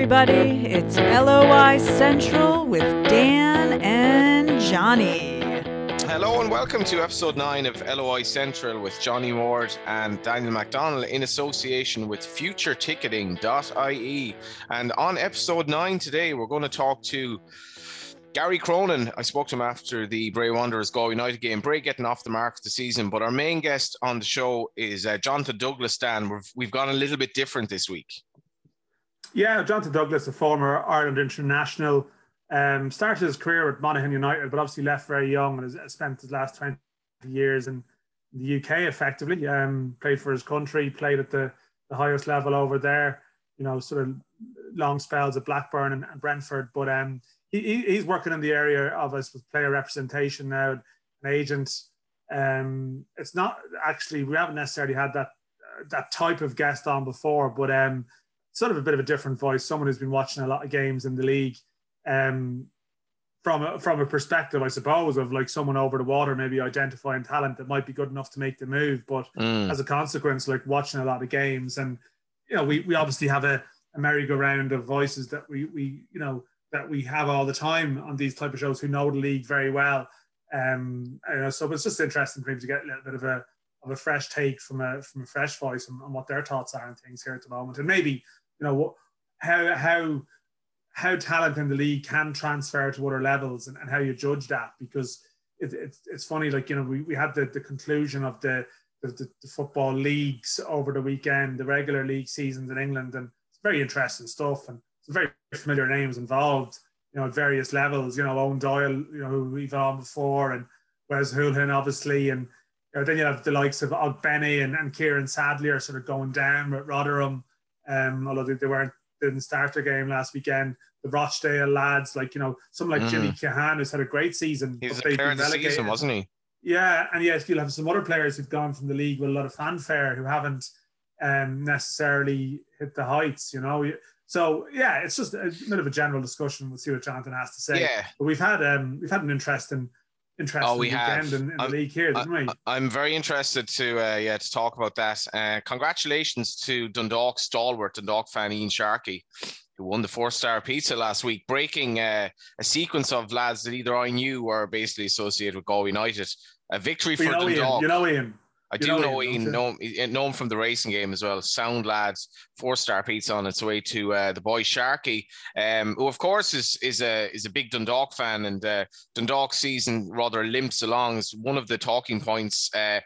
everybody. It's LOI Central with Dan and Johnny. Hello and welcome to episode 9 of LOI Central with Johnny Ward and Daniel McDonnell in association with futureticketing.ie. And on episode 9 today, we're going to talk to Gary Cronin. I spoke to him after the Bray Wanderers Galway United game. Bray getting off the mark the season, but our main guest on the show is uh, Jonathan Douglas. Dan, we've, we've gone a little bit different this week. Yeah, Jonathan Douglas, a former Ireland international, um, started his career at Monaghan United, but obviously left very young and has spent his last 20 years in the UK effectively. Um, played for his country, played at the, the highest level over there, you know, sort of long spells at Blackburn and, and Brentford. But um, he, he's working in the area of us with player representation now, an agent. Um, it's not actually, we haven't necessarily had that that type of guest on before, but um, sort of a bit of a different voice, someone who's been watching a lot of games in the league um, from a, from a perspective, I suppose, of like someone over the water, maybe identifying talent that might be good enough to make the move, but mm. as a consequence, like watching a lot of games, and you know, we we obviously have a, a merry-go-round of voices that we we you know that we have all the time on these type of shows who know the league very well. Um, you know, so it's just interesting for him to get a little bit of a of a fresh take from a from a fresh voice on, on what their thoughts are and things here at the moment, and maybe you know what how how how talent in the league can transfer to other levels and, and how you judge that because it, it's it's funny like you know we, we had the, the conclusion of the, the the football leagues over the weekend the regular league seasons in England and it's very interesting stuff and some very familiar names involved you know at various levels you know Eoin Doyle you know who we've on before and Wes Hoolahan obviously and you know, then you have the likes of Ogbene and, and Kieran Sadlier sort of going down with Rotherham um, although they, they, weren't didn't start their game last weekend. The Rochdale lads, like you know, someone like mm. Jimmy Keohane, who's had a great season. He was a player of the season, wasn't he? Yeah, and yes, you'll have some other players who've gone from the league with a lot of fanfare who haven't um, necessarily hit the heights. You know, so yeah, it's just a bit of a general discussion. We'll see what Jonathan has to say. Yeah, but we've had um, we've had an interesting interesting oh, we weekend have. in, in the league here, didn't we? I'm very interested to uh, yeah to talk about that. Uh, congratulations to Dundalk stalwart, Dundalk fan Ian Sharkey, who won the four star pizza last week, breaking uh, a sequence of lads that either I knew or basically associated with Galway United. A victory for you know Dundalk. Ian, you know Ian. I do know, Ian, know, know him from the racing game as well. Sound lads, four star pizza on its way to uh, the boy Sharky, um, who of course is is a is a big Dundalk fan, and uh, Dundalk season rather limps along as one of the talking points uh,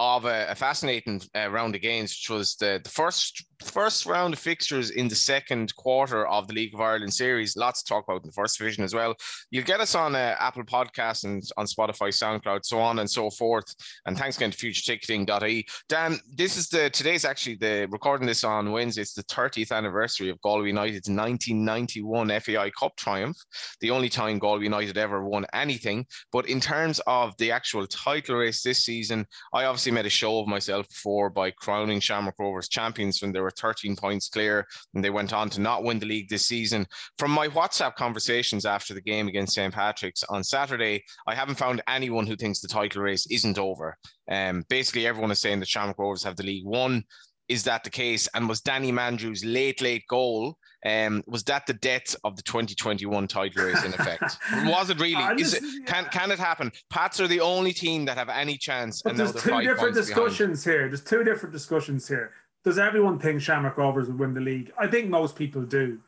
of a, a fascinating uh, round of games, which was the, the first first round of fixtures in the second quarter of the League of Ireland series. Lots to talk about in the first division as well. You'll get us on uh, Apple Podcasts and on Spotify, SoundCloud, so on and so forth. And thanks again to futureticketing.ie. Dan, this is the today's actually the recording this on Wednesday. It's the 30th anniversary of Galway United's 1991 FAI Cup triumph, the only time Galway United ever won anything. But in terms of the actual title race this season, I obviously obviously made a show of myself before by crowning Shamrock Rovers champions when they were 13 points clear and they went on to not win the league this season. From my WhatsApp conversations after the game against St. Patrick's on Saturday, I haven't found anyone who thinks the title race isn't over. Um, basically, everyone is saying that Shamrock Rovers have the league won. Is that the case? And was Danny Mandroiu's late, late goal um, was that the death of the 2021 title race in effect? was it really? Is it, can can it happen? Pats are the only team that have any chance. But there's two different discussions behind. here. There's two different discussions here. Does everyone think Shamrock Rovers will win the league? I think most people do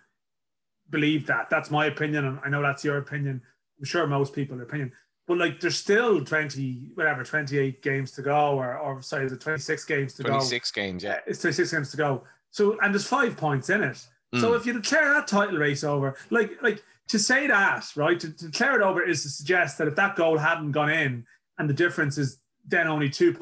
believe that. That's my opinion, and I know that's your opinion. I'm sure most people opinion. But like, there's still 20, whatever, 28 games to go, or, or sorry, the 26 games to 26 go. 26 games, yeah. It's 26 games to go. So, and there's five points in it. So mm. if you declare that title race over, like like to say that, right, to, to, declare it over is to suggest that if that goal hadn't gone in and the difference is then only two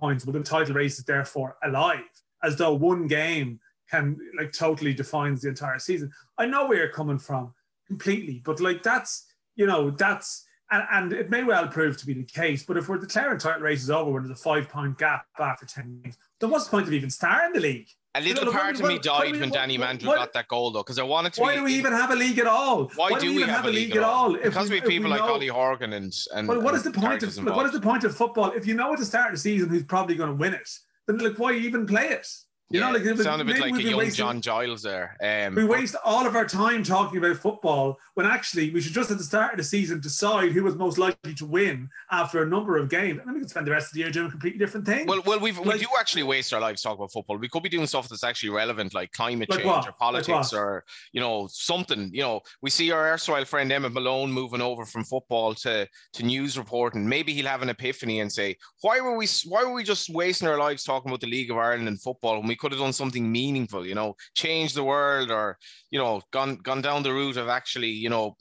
points, well, the title race is therefore alive, as though one game can like totally defines the entire season. I know where you're coming from completely, but like that's you know that's and, and it may well prove to be the case. But if we're declaring title races over when there's a five point gap after ten games, then what's the point of even starting the league? A little part of me died when Danny Mandroiu got that goal, though, because I wanted to. Why be, do we even have a league at all? Why, why do, we even have, have a league, at all? Because we have people like Ollie Horgan and and. Well, what is the point of like, what is the point of football if you know at the start of the season who's probably going to win it? Then like, why even play it? You yeah, know, like sound a bit like a young wasting, John Giles there. Um, we waste all of our time talking about football when actually we should just at the start of the season decide who was most likely to win after a number of games, and then we can spend the rest of the year doing completely different things. Well, well, we've, like, we do actually waste our lives talking about football. We could be doing stuff that's actually relevant, like climate like change what? or politics like or you know something. You know, we see our erstwhile friend Emmet Malone moving over from football to to news reporting. Maybe he'll have an epiphany and say, "Why were we? Why were we just wasting our lives talking about the League of Ireland and football when we could have done something?" meaningful, you know, change the world or, you know, gone gone down the route of actually, you know,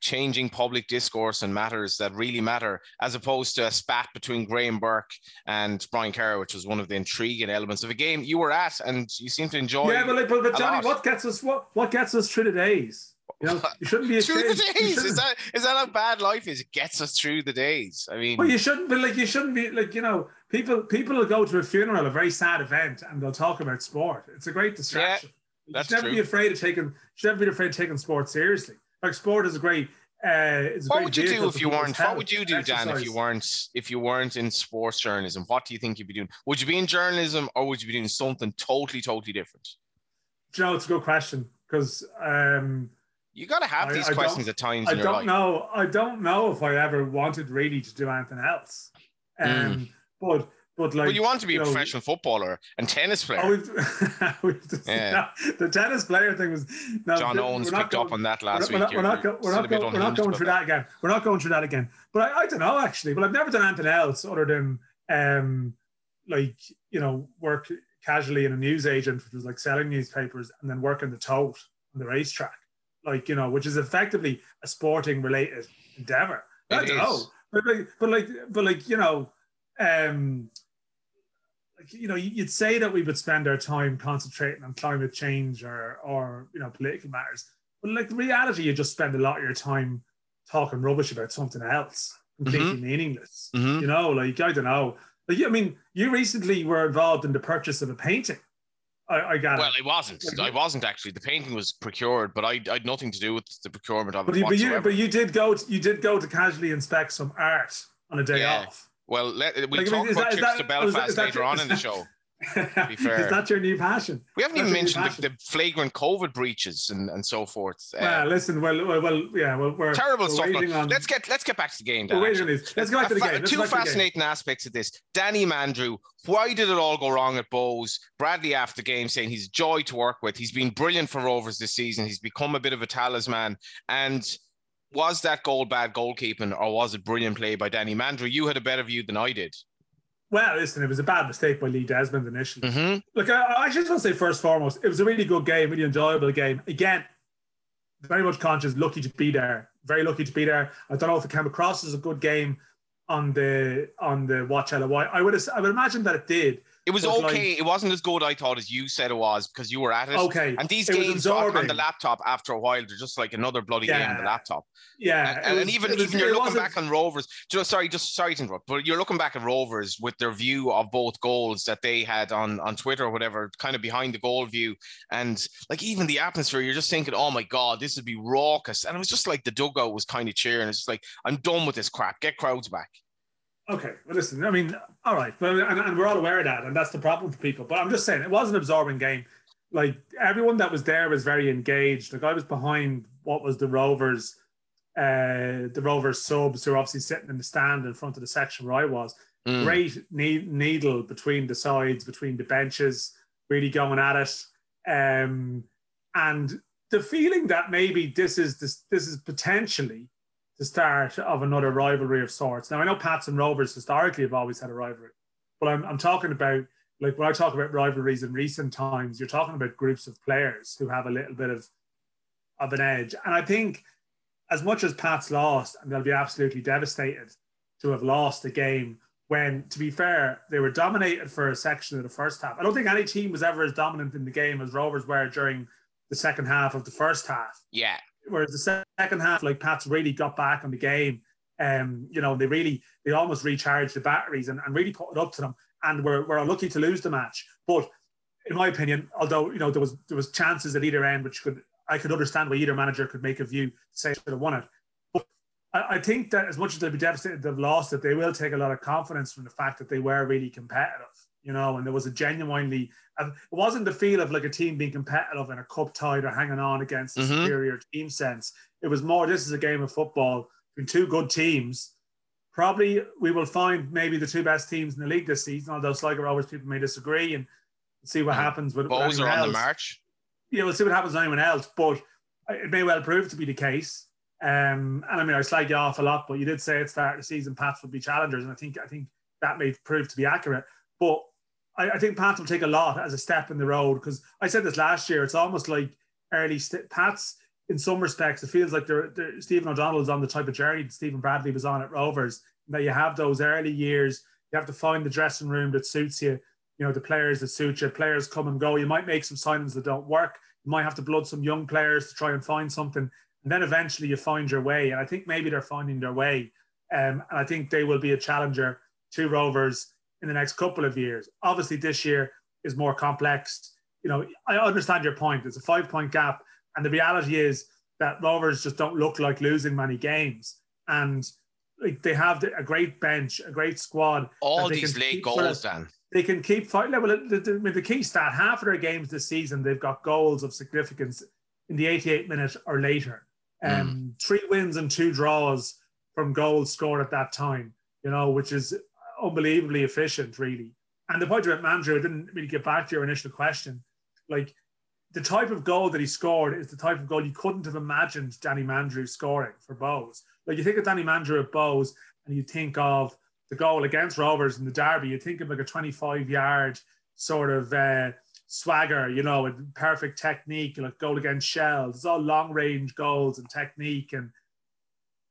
changing public discourse and matters that really matter, as opposed to a spat between Graham Burke and Brian Kerr, which was one of the intriguing elements of a game you were at and you seem to enjoy. Yeah, but, but, but Johnny, lot. what gets us what what gets us through the days? You know, you shouldn't be through the days. Is that is that how bad life is? It gets us through the days. I mean, well, you shouldn't be like you shouldn't be like you know people people will go to a funeral, a very sad event, and they'll talk about sport. It's a great distraction. Yeah, that's you should never true. be afraid of taking. You should never be afraid of taking sport seriously. Like sport is a great. Uh, it's a what great would you do if you weren't? What would you do, exercise. Dan, if you weren't if you weren't in sports journalism? What do you think you'd be doing? Would you be in journalism or would you be doing something totally, totally different? You know, it's a good question because um, you got to have I- these I questions at times I in your don't life. know. I don't know if I ever wanted really to do anything else. Um, but but like well, you want to be a know, professional footballer and tennis player. Oh, we've, we've just, Yeah. no, the tennis player thing was. No, John Owens picked going- up on that we're last not- week. We're not, we're we're not, go- we're not going through that again. We're not going through that again. But I, I don't know actually. But I've never done anything else other than um, like you know work casually in a news agent, which was like selling newspapers, and then working the tote on the racetrack, like you know, which is effectively a sporting related endeavor. I don't know, but like, but like, but like, you know, um, like you know, you'd say that we would spend our time concentrating on climate change or or you know political matters, but like reality, you just spend a lot of your time talking rubbish about something else, completely meaningless. Mhm. You know, like I don't know. Like, I mean, you recently were involved in the purchase of a painting. I, I got Well, it. it wasn't. I wasn't actually. The painting was procured, but I, I had nothing to do with the procurement of But it you, but you, but you did go. To, you did go to casually inspect some art on a day Yeah. off. well, let, we'll Like, I mean, about that- trips that- to Belfast that later on in the that- show. Is that your new passion? We haven't even That's new mentioned the, the flagrant COVID breaches and, and so forth. Uh, Well, listen. Well, well, well yeah. Well, we're terrible we're stuff. on- let's get let's get back to the game. Dan, waiting on these. Let's go back to the game. Let's two go back to the game. fascinating aspects of this. Danny Mandroiu, why did it all go wrong at Bohs? Bradley after the game saying he's a joy to work with. He's been brilliant for Rovers this season. He's become a bit of a talisman. And was that goal bad goalkeeping or was it brilliant play by Danny Mandroiu? You had a better view than I did. Well, listen. It was a bad mistake by Lee Desmond initially. Mm-hmm. Look, I, I just want to say first and foremost, it was a really good game, really enjoyable game. Again, very much conscious, lucky to be there. Very lucky to be there. I don't know if it came across as a good game on the on the Watch LOI. I would have, I would imagine that it did. It was But, like- okay. it wasn't as good, I thought, as you said it was because you were at it. Okay, And these it games on the laptop after a while, they're just like another bloody game on the laptop. yeah, and, and was- even was- even you're looking wasn't- back on Rovers. you know, sorry, just sorry to interrupt, but you're looking back at Rovers with their view of both goals that they had on on Twitter or whatever, kind of behind the goal view, and like even the atmosphere. You're just thinking, oh my god, this would be raucous, and it was just like the dugout was kind of cheering. It's just like I'm done with this crap. Get crowds back. Okay, well, listen, I mean, all right, but and, and we're all aware of that, and that's the problem for people. But I'm just saying, it was an absorbing game. Like everyone that was there was very engaged. Like I was behind what was the Rovers, uh, the Rovers subs who were obviously sitting in the stand in front of the section where I was. Mm. Great ne- needle between the sides, between the benches, really going at it. Um, and the feeling that maybe this is this this is potentially the start of another rivalry of sorts. Now I know Pats and Rovers historically have always had a rivalry, but I'm I'm talking about like when I talk about rivalries in recent times, you're talking about groups of players who have a little bit of of an edge. And I think as much as Pats lost, and they'll be absolutely devastated to have lost a game when, to be fair, they were dominated for a section of the first half. I don't think any team was ever as dominant in the game as Rovers were during the second half of the first half. Yeah, Whereas the second half, like Pats really got back on the game. Um, you know, they really they almost recharged the batteries and, and really put it up to them. And we're, we're lucky to lose the match. But in my opinion, although you know there was there was chances at either end, which could I could understand why either manager could make a view say should have won it. But I, I think that as much as they'll be devastated they've lost it, they will take a lot of confidence from the fact that they were really competitive. You know, and there was a genuinely, it wasn't the feel of like a team being competitive in a cup tied or hanging on against a mm-hmm. superior team sense. It was more, this is a game of football between two good teams. Probably we will find maybe the two best teams in the league this season, although Sligo Rovers people may disagree and see what happens with Bohs are on the march. Yeah, we'll see what happens with anyone else, but it may well prove to be the case. Um, and I mean, I slag you off a lot, but you did say at the start of the season Pats would be challengers, and I think I think that may prove to be accurate. But I, I think Pats will take a lot as a step in the road because I said this last year. It's almost like early st- Pats in some respects. It feels like they're, they're, Stephen O'Donnell is on the type of journey that Stephen Bradley was on at Rovers. That you have those early years, you have to find the dressing room that suits you. You know the players that suit you. Players come and go. You might make some signings that don't work. You might have to blood some young players to try and find something, and then eventually you find your way. And I think maybe they're finding their way. Um, and I think they will be a challenger to Rovers in the next couple of years. Obviously, this year is more complex. You know, I understand your point. It's a five point gap. And the reality is that Rovers just don't look like losing many games. And like they have a great bench, a great squad. All these late goals, Dan. They can keep fighting. Well, the, the, the key stat half of their games this season, they've got goals of significance in the 88 minute or later. Mm. Um, mm. Three wins and two draws from goals scored at that time, you know, which is unbelievably efficient, really. And the point about Mandroiu, I didn't really get back to your initial question. Like the type of goal that he scored is the type of goal you couldn't have imagined Danny Mandroiu scoring for Bohs. Like you think of Danny Mandroiu at Bohs and you think of the goal against Rovers in the Derby, you think of like a 25 yard sort of uh, swagger, you know, with perfect technique, like goal against Shells. It's all long range goals and technique and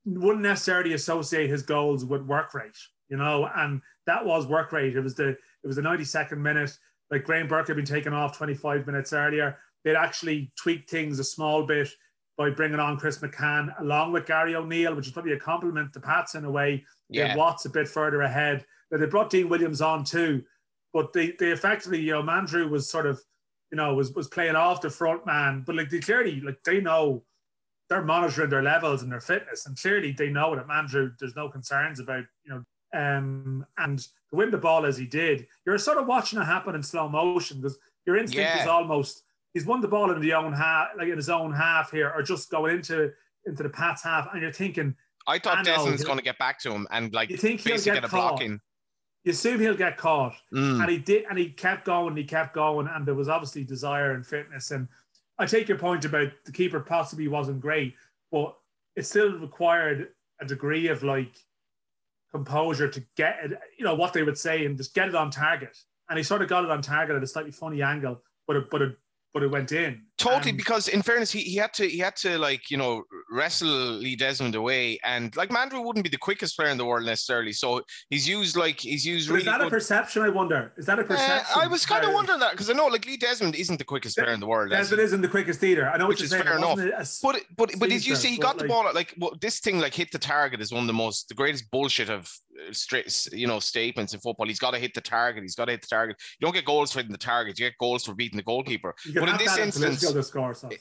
wouldn't necessarily associate his goals with work rate you know, and that was work rate. It was the it was the 92nd minute. Like Graham Burke had been taken off 25 minutes earlier. They'd actually tweaked things a small bit by bringing on Chris McCann along with Gary O'Neill, which is probably a compliment to Pats in a way. Yeah. Watts a bit further ahead. But they brought Dean Williams on too, but they they effectively, you know, Mandroiu was sort of, you know, was was playing off the front man, but like they clearly like they know they're monitoring their levels and their fitness, and clearly they know that Mandroiu. There's no concerns about you know um, and to win the ball as he did, you're sort of watching it happen in slow motion because your instinct yeah. is almost he's won the ball in the own half, like in his own half here, or just going into into the Pats half, and you're thinking. I thought Desmond's going to get back to him and like you think he'll get, get blocking. You assume he'll get caught, mm. and he did, and he kept going, he kept going, and there was obviously desire and fitness. And I take your point about the keeper possibly wasn't great, but it still required a degree of like composure to get it, you know, what they would say and just get it on target. And he sort of got it on target at a slightly funny angle, but it, but it, but it went in. Totally, um, because in fairness, he, he had to he had to like you know wrestle Lee Desmond away, and like Mandroiu wouldn't be the quickest player in the world necessarily. So he's used like he's used. Really is that good... a perception? I wonder. Is that a perception? Uh, I was kind of wondering that because I know like Lee Desmond isn't the quickest player in the world. Desmond isn't the quickest either. I know which is saying, fair enough. But but but did you see he got like, the ball like well, this thing like hit the target is one of the most the greatest bullshit of uh, straight you know statements in football. He's got to hit the target. He's got to hit the target. You don't get goals for hitting the target. You get goals for beating the goalkeeper. But in this instance,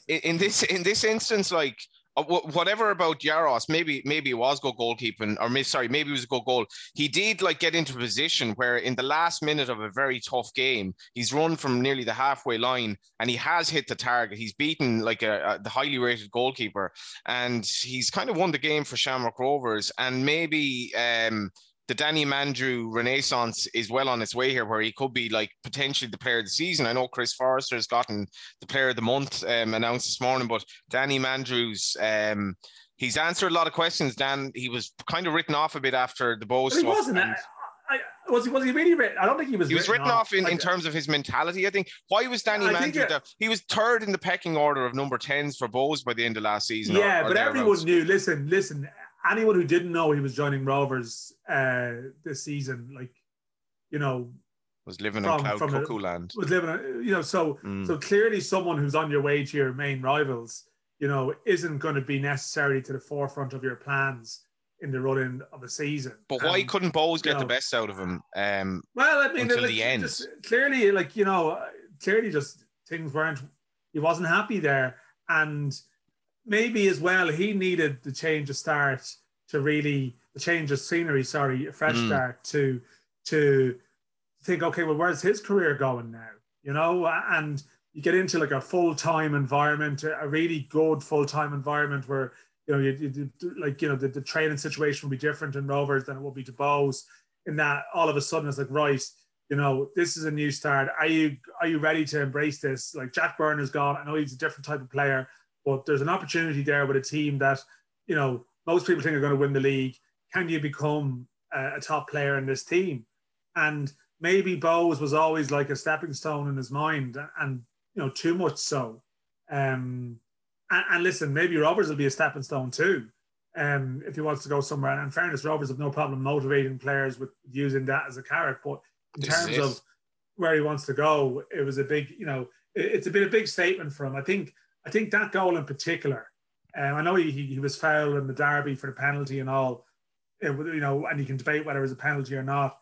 in this in this instance, like uh, whatever about Jaros, maybe maybe it was good goalkeeping, or sorry, maybe it was a good goal. He did like get into a position where in the last minute of a very tough game, he's run from nearly the halfway line and he has hit the target. He's beaten like a, a the highly rated goalkeeper, and he's kind of won the game for Shamrock Rovers. And maybe um, the Danny Mandroiu renaissance is well on its way here, where he could be like potentially the player of the season. I know Chris Forrester has gotten the player of the month um, announced this morning, but Danny Mandroiu's um, he's answered a lot of questions. Dan, he was kind of written off a bit after the Bohs. He wasn't. I, I, was he? Was he really written? I don't think he was. He was written, written off, in, in terms of his mentality. I think. Why was Danny Mandroiu? he was third in the pecking order of number tens for Bohs by the end of last season. Yeah, or, or but everyone knew. Listen, listen anyone who didn't know he was joining Rovers uh, this season, like you know, was living from, in cloud from cuckoo a, land. Was living, you know, so mm. so clearly someone who's on your way to your main rivals, you know, isn't going to be necessarily to the forefront of your plans in the running of a season. But why um, couldn't Bohs get know, the best out of him? Um, well, I mean, until like, the end. Just, clearly, like you know, clearly, just things weren't. He wasn't happy there, and maybe as well he needed the change of start to really the change of scenery. Sorry, a fresh mm. start to to think, okay, well, where's his career going now? You know, and you get into like a full time environment, a really good full time environment where you know, you, you, like you know, the, the training situation will be different in Rovers than it will be to Bohs. In that, all of a sudden, it's like, right, you know, this is a new start. Are you are you ready to embrace this? Like Jack Byrne is gone. I know he's a different type of player, but there's an opportunity there with a team that, you know, most people think are going to win the league. Can you become a, a top player in this team? And maybe Bohs was always like a stepping stone in his mind, and you know, too much so. Um, and, and listen, maybe Rovers will be a stepping stone too. Um, if he wants to go somewhere. And in fairness, Rovers have no problem motivating players with using that as a carrot. But in this terms of where he wants to go, it was a big, you know, it, it's a bit a big statement for him. I think I think that goal in particular, um, I know he, he was fouled in the derby for the penalty and all, it, you know, and you can debate whether it was a penalty or not.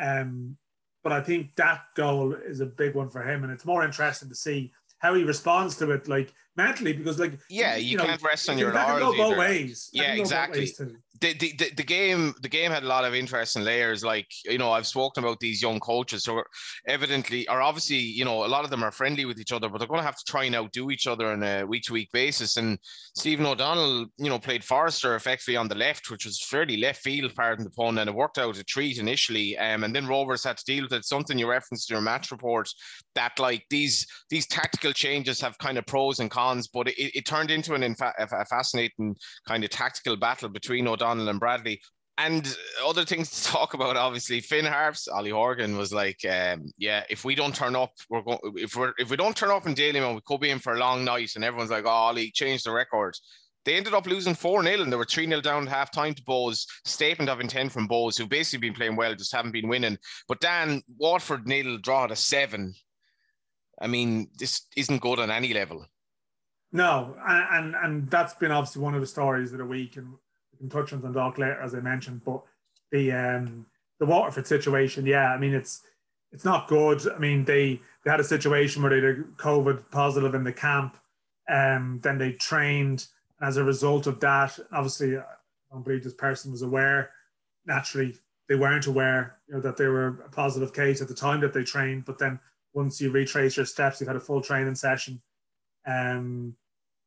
Um, but I think that goal is a big one for him, and it's more interesting to see how he responds to it, like mentally, because like yeah, you, you can't rest on your laurels. Go both ways. yeah, exactly the, the, the game the game had a lot of interesting layers. Like you know i've spoken about these young coaches who are evidently are obviously you know a lot of them are friendly with each other but they're going to have to try and outdo each other on a week to week basis. And stephen o'donnell you know played forrester effectively on the left which was fairly left field pardon the pun and it worked out a treat initially. Um, and then rovers had to deal with it something you referenced in your match report that like these these tactical changes have kind of pros and cons but it, it turned into an infa- a fascinating kind of tactical battle between o'donnell O'Donnell and Bradley. And other things to talk about, obviously, Finn Harps, Ollie Horgan was like, um, "Yeah, if we don't turn up, we're going. If we're if we don't turn up in Dalymount, we could be in for a long night." And everyone's like, "Oh, Ollie changed the record." They ended up losing 4 0 and they were 3 0 down at half time to Bohs. Statement of intent from Bohs, who've basically been playing well, just haven't been winning. But Dan, Waterford nil, draw a 7. I mean, this isn't good on any level. No, and, and and that's been obviously one of the stories of the week, and can touch on Dundalk later, as I mentioned. But the um, the Waterford situation, yeah, I mean it's it's not good. I mean they they had a situation where they had COVID positive in the camp, um, then they trained. As a result of that, obviously, I don't believe this person was aware. Naturally, they weren't aware, you know, that they were a positive case at the time that they trained. But then once you retrace your steps, you've had a full training session. Um,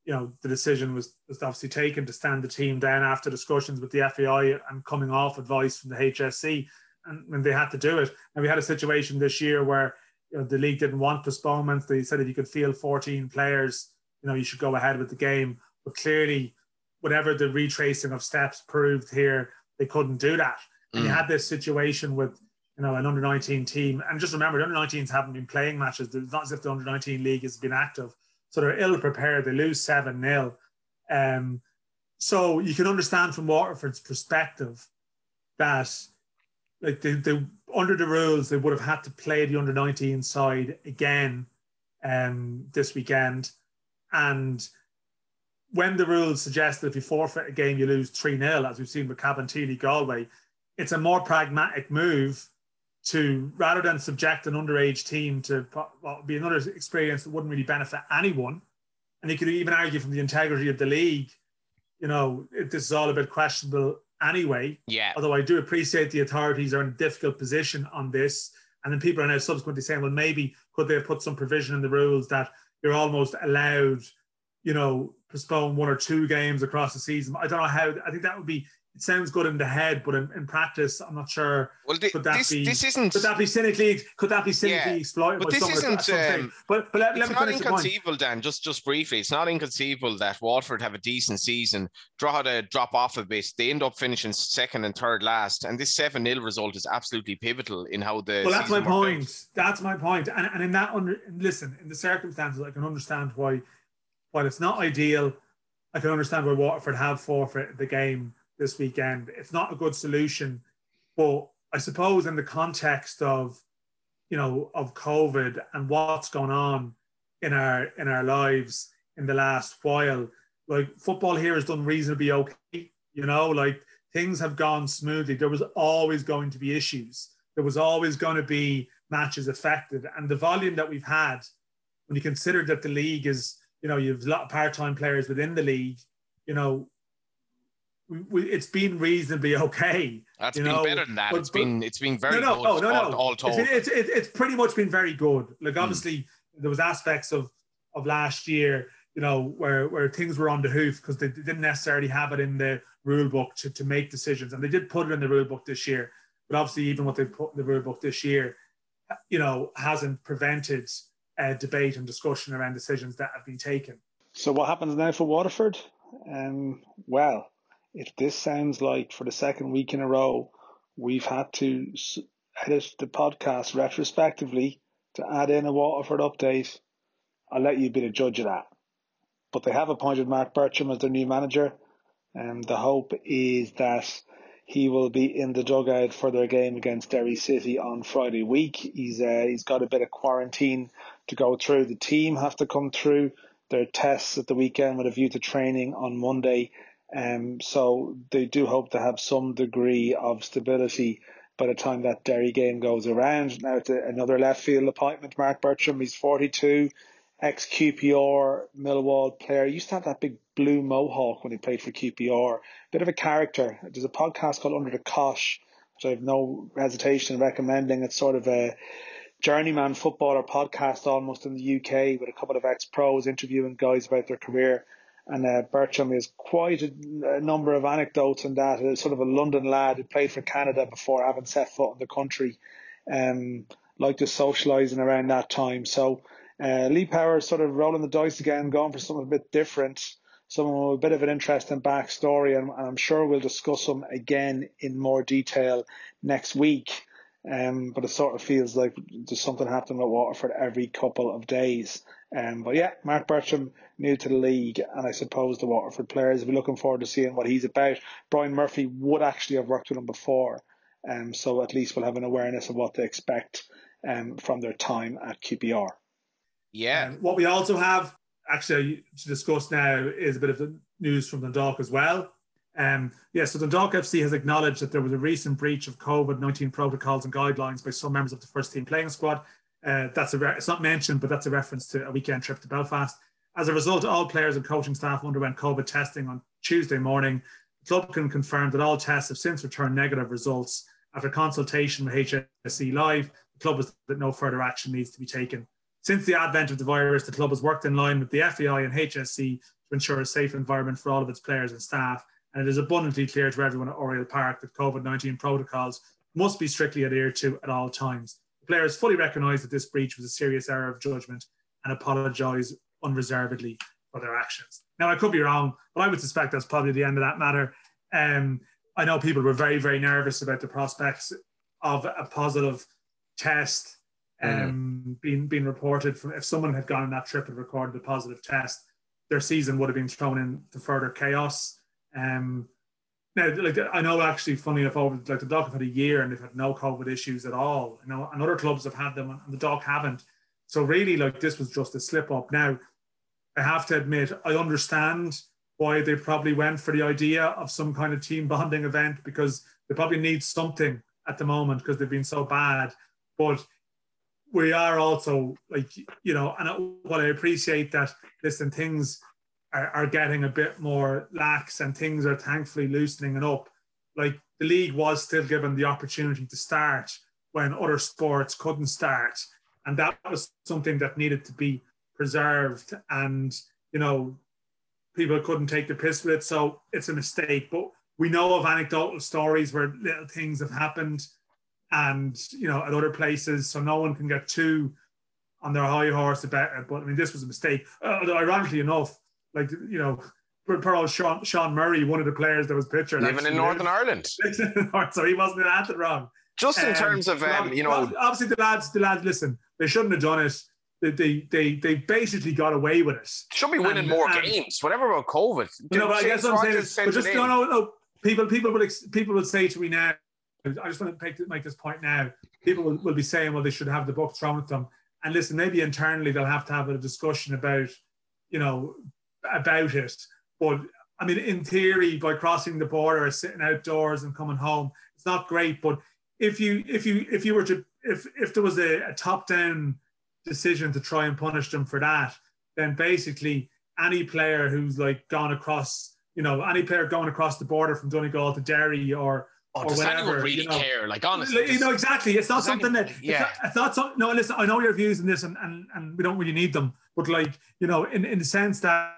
you know the decision was, was obviously taken to stand the team down after discussions with the FAI and coming off advice from the HSE, and, and they had to do it. And we had a situation this year where you know, the league didn't want postponements. They said if you could field 14 players, you know you should go ahead with the game. But clearly, whatever the retracing of steps proved here, they couldn't do that. And mm. you had this situation with you know an under 19 team, and just remember, the under 19s haven't been playing matches. It's not as if the under 19 league has been active so they're ill prepared. They lose 7 0. Um, so you can understand from Waterford's perspective that like they under the rules they would have had to play the under 19 side again um, this weekend and when the rules suggest that if you forfeit a game you lose 3-0 as we've seen with Cabinteely Galway it's a more pragmatic move to rather than subject an underage team to what be another experience that wouldn't really benefit anyone. And you could even argue from the integrity of the league, you know, this is all a bit questionable anyway. Yeah. Although I do appreciate the authorities are in a difficult position on this. And then people are now subsequently saying, well, maybe could they have put some provision in the rules that you're almost allowed, you know, postpone one or two games across the season. I don't know how. I think that would be it sounds good in the head, but in, in practice, I'm not sure. Well, the, could that this, be, this isn't. Could that be cynically? Could that be cynically yeah, exploited? But this isn't. Um, but but let, let me not inconceivable, Dan. Just just briefly, it's not inconceivable that Waterford have a decent season, draw to drop off a bit. They end up finishing second and third last, and this seven 0 result is absolutely pivotal in how the. Well, that's my point. Out. That's my point. And and in that under listen, in the circumstances, I can understand why, while it's not ideal, I can understand why Waterford have forfeited the game this weekend. It's not a good solution, but I suppose in the context of, you know, of COVID and what's gone on in our in our lives in the last while, like football here has done reasonably okay. You know, like things have gone smoothly. There was always going to be issues. There was always going to be matches affected, and the volume that we've had, when you consider that the league is, you know, you have a lot of part-time players within the league. You know, we, it's been reasonably okay. That's been know? better than that. But, it's been it's been very no, no, good. No, no, all, all told. It's, it's, it's, pretty much been very good. Like hmm. obviously mm. there was aspects of of last year, you know, where where things were on the hoof because they didn't necessarily have it in the rule book to, to make decisions, and they did put it in the rule book this year. But obviously, even what they put in the rule book this year, you know, hasn't prevented uh, debate and discussion around decisions that have been taken. So what happens now for Waterford? Um, well, if this sounds like for the second week in a row, we've had to edit the podcast retrospectively to add in a Waterford update, I'll let you be the judge of that. But they have appointed Marc Bircham as their new manager, and the hope is that he will be in the dugout for their game against Derry City on Friday week. He's uh, he's got a bit of quarantine to go through. The team have to come through their tests at the weekend with a view to training on Monday. Um, so they do hope to have some degree of stability by the time that Derry game goes around. Now to another left field appointment, Marc Bircham. He's 42, ex QPR Millwall player. He used to have that big blue mohawk when he played for QPR. Bit of a character. There's a podcast called Under the Cosh, which I have no hesitation in recommending. It's sort of a journeyman footballer podcast almost in the UK with a couple of ex pros interviewing guys about their career. And uh, Bircham is quite a, a, number of anecdotes in that. Uh, sort of a London lad who played for Canada before having set foot in the country. Um, liked to socialising around that time. So uh, Lee Power sort of rolling the dice again, going for something a bit different, someone with a bit of an interesting backstory, and, and I'm sure we'll discuss them again in more detail next week. Um, but it sort of feels like there's something happening at Waterford every couple of days. Um, but yeah, Marc Bircham new to the league, and I suppose the Waterford players will be looking forward to seeing what he's about. Brian Murphy would actually have worked with him before, um, so at least we'll have an awareness of what to expect um, from their time at QPR. Yeah. Um, what we also have actually to discuss now is a bit of the news from Dundalk as well. Um, yeah, so Dundalk FC has acknowledged that there was a recent breach of COVID 19 protocols and guidelines by some members of the first team playing squad. Uh, that's a re- it's not mentioned, but that's a reference to a weekend trip to Belfast. As a result, all players and coaching staff underwent COVID testing on Tuesday morning. The club can confirm that all tests have since returned negative results. After consultation with HSE Live, the club has that no further action needs to be taken. Since the advent of the virus, the club has worked in line with the FAI and HSE to ensure a safe environment for all of its players and staff and it is abundantly clear to everyone at Oriel Park that COVID 19 protocols must be strictly adhered to at all times. Players fully recognise that this breach was a serious error of judgment and apologise unreservedly for their actions. Now, I could be wrong, but I would suspect that's probably the end of that matter. Um, I know people were very, very nervous about the prospects of a positive test um, mm. being being reported from if someone had gone on that trip and recorded a positive test, their season would have been thrown into further chaos. Um, now, like I know, actually, funny enough, over like the Dock have had a year and they've had no COVID issues at all. You know, and other clubs have had them, and the Dock haven't. So really, like this was just a slip up. Now, I have to admit, I understand why they probably went for the idea of some kind of team bonding event because they probably need something at the moment because they've been so bad. But we are also like you know, and what I appreciate that listen things are, are getting a bit more lax and things are thankfully loosening and up. Like the league was still given the opportunity to start when other sports couldn't start. And that was something that needed to be preserved. And, you know, people couldn't take the piss with it. So it's a mistake. But we know of anecdotal stories where little things have happened and, you know, at other places. So no one can get too on their high horse about it. But I mean, this was a mistake. Uh, ironically enough, like you know, old Sean, Sean Murray, one of the players that was pictured. Living in Northern Ireland. so he wasn't an wrong. Just in um, terms of, um, you know. Obviously, the lads, the lads, listen, they shouldn't have done it. They, they, they, they basically got away with it. Should be winning and, more and, games. Whatever about COVID. You know, but I guess what I'm saying is, but just, no, no, no. People, people will, people will say to me now, I just want to make, make this point now. People will, will be saying, well, they should have the book thrown at them. And listen, maybe internally they'll have to have a discussion about, you know, about it. But I mean, in theory, by crossing the border, sitting outdoors and coming home, it's not great. But if you if you if you were to if if there was a, a top down decision to try and punish them for that, then basically any player who's like gone across you know, any player going across the border from Donegal to Derry or Oh, or does whatever, anyone really you know. care? Like honestly, you know exactly. It's not something anyone- that. yeah. It's not, it's not no, listen. I know your views in this, and, and and we don't really need them. But like you know, in in the sense that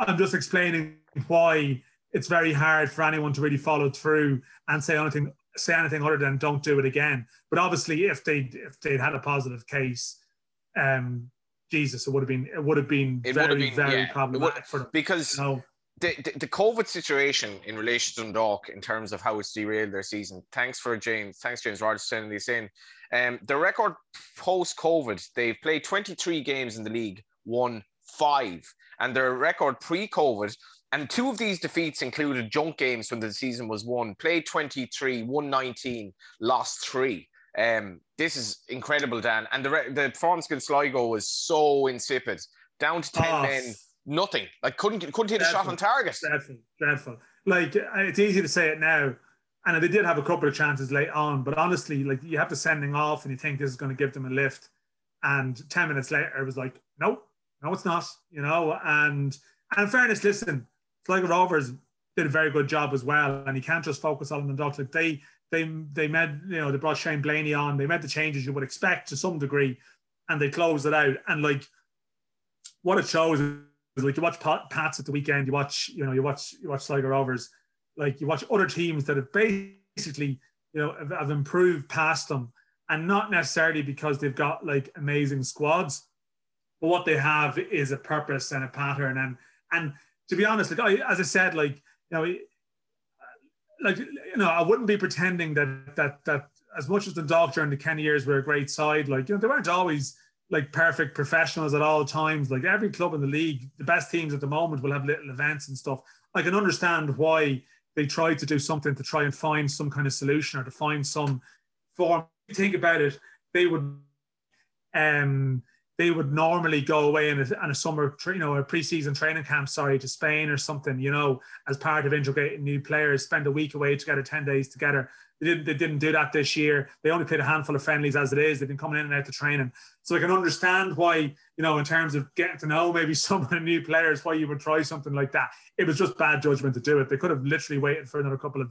I'm just explaining why it's very hard for anyone to really follow through and say anything say anything other than don't do it again. But obviously, if they if they'd had a positive case, um, Jesus, it would have been it would have been It have very been- very yeah, it would- problematic for them. because You know? the, the, the COVID situation in relation to Dundalk in terms of how it's derailed their season. Thanks for James. Thanks, James Rogers, sending this in. Um, the record post COVID, they've played 23 games in the league, won five. And their record pre COVID, and two of these defeats included junk games when the season was won. Played 23, won 19, lost three. Um, this is incredible, Dan. And the, re- the performance against Sligo was so insipid. Down to 10 Oh, men, nothing. Like couldn't couldn't hit a shot on target. dreadful, dreadful. Like uh, it's easy to say it now, and they did have a couple of chances late on, but honestly, like you have to sending off, and you think this is going to give them a lift, and ten minutes later it was like, nope, no, it's not, you know. And and fairness, listen, Sligo Rovers did a very good job as well, and you can't just focus on the dogs. Like they they they made you know they brought Shane Blaney on, they made the changes you would expect to some degree, and they closed it out. And like what it shows is like you watch Pat- Pats at the weekend, you watch, you know, you watch you watch Sligo Rovers, like you watch other teams that have basically, you know, have, have improved past them, and not necessarily because they've got like amazing squads, but what they have is a purpose and a pattern. And and to be honest, like I, as I said, like you know, like you know, I wouldn't be pretending that that that as much as the Dog during the Kenny years were a great side, like you know, they weren't always like perfect professionals at all times. Like every club in the league, the best teams at the moment will have little events and stuff. I can understand why they tried to do something to try and find some kind of solution or to find some form. Think about it, they would um they would normally go away in a, on a summer, you know, a preseason training camp, sorry, to Spain or something, you know, as part of integrating new players, spend a week away together, 10 days together. They didn't, they didn't do that this year. They only played a handful of friendlies as it is. They've been coming in and out to training. So I can understand why, you know, in terms of getting to know maybe some of the new players, why you would try something like that. It was just bad judgment to do it. They could have literally waited for another couple of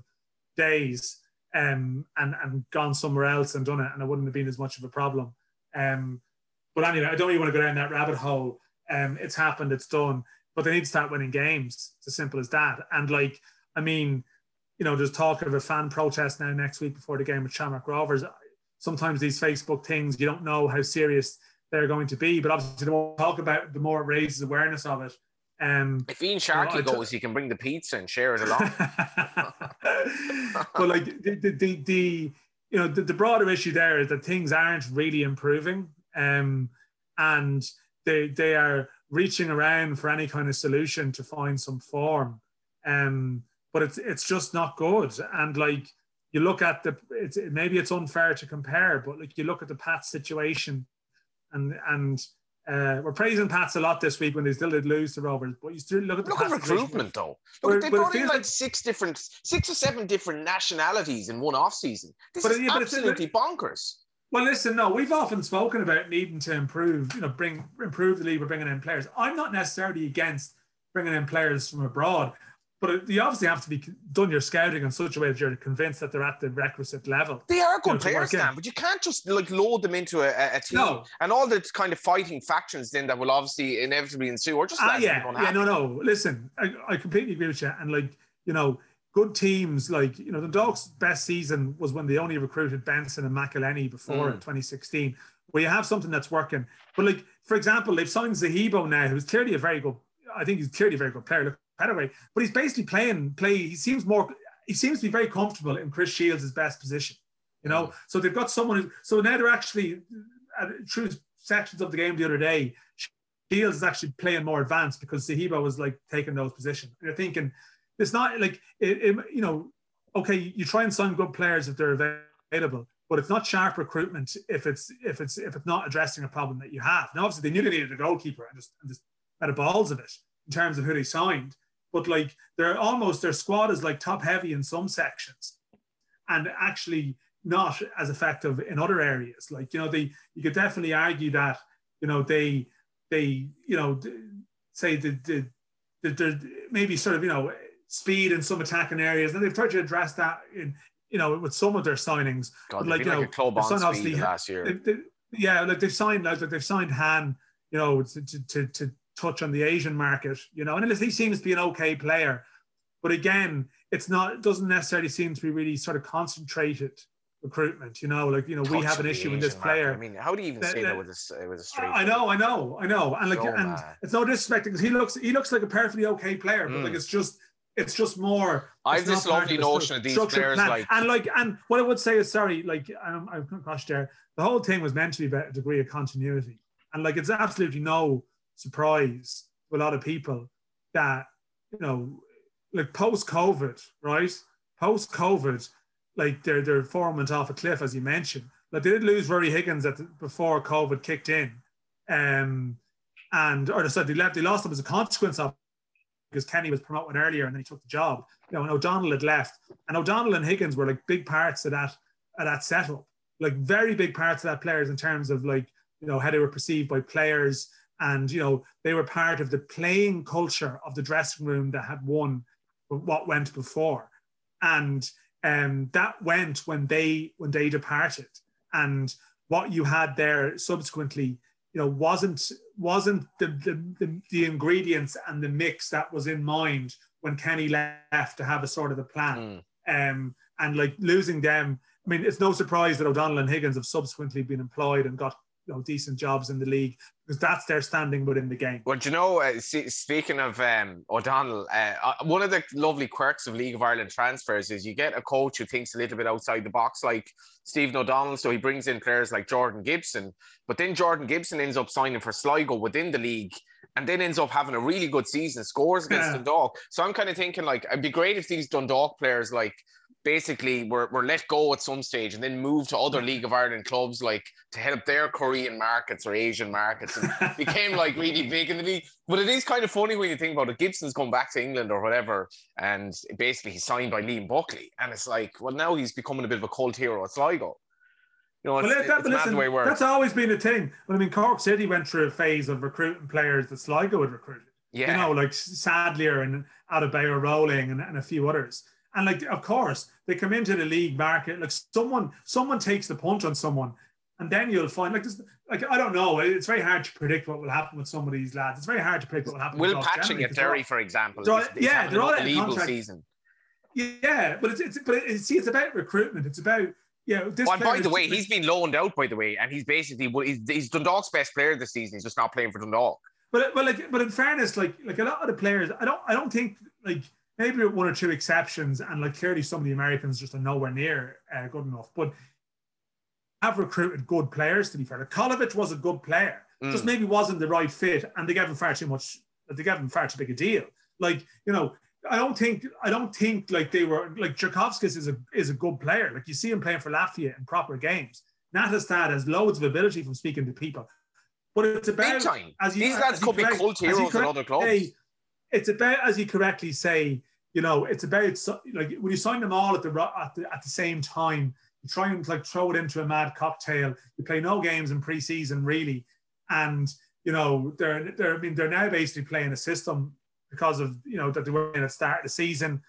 days um, and, and gone somewhere else and done it, and it wouldn't have been as much of a problem. Um, but anyway, I don't really want to go down that rabbit hole. Um, it's happened, it's done, but they need to start winning games. It's as simple as that. And like, I mean, you know, there's talk of a fan protest now next week before the game with Shamrock Rovers. Sometimes these Facebook things, you don't know how serious they're going to be, but obviously the more we talk about it, the more it raises awareness of it. Um, If Ian Sharkey I t- goes, he can bring the pizza and share it along. but like the, the, the, the you know the, the broader issue there is that things aren't really improving um, and they they are reaching around for any kind of solution to find some form um, but it's it's just not good and like you look at the it's maybe it's unfair to compare but like you look at the Pat situation and and uh, we're praising Pats a lot this week when they still did lose to Rovers but you still look at the Look at recruitment, though. Look, they brought in like like- six different, six or seven different nationalities in one off season. This But is yeah, but it's- absolutely bonkers. Well, listen, no, we've often spoken about needing to improve, you know, bring improve the league by bringing in players. I'm not necessarily against bringing in players from abroad, but you obviously have to be done your scouting in such a way that you're convinced that they're at the requisite level. They are know, good to players. Dan, but you can't just like load them into a, a- a team No. and all the kind of fighting factions then that will obviously inevitably ensue, or just Ah, yeah, yeah, no, no. Listen, I, I completely agree with you. And like, you know, good teams like you know the Dogs' best season was when they only recruited Benson and McElhenney before Mm. in 2016, where you have something that's working. But like, for example, they've signed Zahibo now, who's clearly a very good. I think he's clearly a very good player. Look, Petaway, but he's basically playing play. He seems more. He seems to be very comfortable in Chris Shields' best position. You know, so they've got someone. Who, so now they're actually uh, through sections of the game the other day. Shields is actually playing more advanced because Zahibo was like taking those positions. And you're thinking, it's not like it, it, you know, okay, you try and sign good players if they're available, but it's not sharp recruitment if it's if it's if it's not addressing a problem that you have. Now, obviously, they knew they needed a goalkeeper and just and just had a balls of it in terms of who they signed. But like they're almost their squad is like top heavy in some sections, and actually not as effective in other areas. Like you know, they you could definitely argue that you know they they you know say the the, the, the maybe sort of you know speed in some attacking areas, and they've tried to address that in you know with some of their signings. God, like, like, like you a know, club on speed last year. They, they, yeah, like they've signed like they've signed Han, you know, to, to, to, to touch on the Asian market, you know, and he seems to be an okay player, but again, it's not it doesn't necessarily seem to be really sort of concentrated recruitment, you know, like you know we have an issue with this market. player. I mean, how do you even That- say that that- with a with a straight? I know, I know, I know, and like, So and mad. it's no disrespect because he looks, he looks like a perfectly okay player, but Mm. like it's just, it's just more. I have this lovely notion of these players plan. like and like, and what I would say is, sorry, like, I'm, I'm gosh, there, the whole thing was meant to be about a degree of continuity, and like, it's absolutely no surprise to a lot of people that you know, like post COVID, right? Post COVID, like their their form went off a cliff, as you mentioned. Like they did lose Rory Higgins at the, before COVID kicked in, um, and or sorry, they left. They lost him as a consequence of because Kenny was promoting earlier and then he took the job. You know, and O'Donnell had left, and O'Donnell and Higgins were like big parts of that of that setup, like very big parts of that players in terms of like you know how they were perceived by players, and you know they were part of the playing culture of the dressing room that had won what went before, and um, that went when they when they departed, and what you had there subsequently you know wasn't wasn't the, the the the ingredients and the mix that was in mind when Kenny left to have a sort of a plan Mm. um and like losing them I mean it's no surprise that O'Donnell and Higgins have subsequently been employed and got you know decent jobs in the league because that's their standing within the game Well, you know, uh, see, speaking of um, O'Donnell, uh, uh, one of the lovely quirks of League of Ireland transfers is you get a coach who thinks a little bit outside the box, like Stephen O'Donnell. So he brings in players like Jordan Gibson, but then Jordan Gibson ends up signing for Sligo within the league and then ends up having a really good season, scores against Yeah. Dundalk. So I'm kind of thinking, like, it'd be great if these Dundalk players, like, basically were, were let go at some stage and then moved to other League of Ireland clubs, like, to help their Korean markets or Asian markets. And became like really big in the league. But it is kind of funny when you think about it. Gibson's come back to England or whatever, and basically he's signed by Liam Buckley. And it's like, well, now he's becoming a bit of a cult hero at Sligo. You know, it's, Well, that- it's listen, the way it works. that's always been a thing. Well, I mean, Cork City went through a phase of recruiting players that Sligo had recruited. Yeah. You know, like Sadlier and Adebayo Rowling and, and a few others. And like, of course, they come into the league market. Like someone, someone takes the punch on someone, and then you'll find like this. Like I don't know. It's very hard to predict what will happen with some of these lads. It's very hard to predict what will happen. Will Patching at Derry, for example, they're all- is, is yeah, they're all out of contract. season. Yeah, but it's, it's but see, it's about recruitment. It's about yeah. This Well, and by the way, he's been loaned out, by the way, and he's basically he's, he's Dundalk's best player this season. He's just not playing for Dundalk. But but like but in fairness, like like a lot of the players, I don't I don't think like maybe one or two exceptions, and like clearly some of the Americans just are nowhere near uh, good enough. But have recruited good players. To be fair, like Kolovich was a good player, just Mm. maybe wasn't the right fit, and they gave him far too much. They gave him far too big a deal. Like you know. I don't think I don't think like they were like Jurkovskis is a is a good player. Like you see him playing for Latvia in proper games. Nattestad has loads of ability from speaking to people. But it's about Big time. as you- These lads could be correct- cult heroes at other clubs. say, it's about as you correctly say, you know, it's about like when you sign them all at the at the, at the same time, you try and like throw it into a mad cocktail. You play no games in preseason really, and you know they're they're I mean they're now basically playing a system because of you know that they were in at start of the season.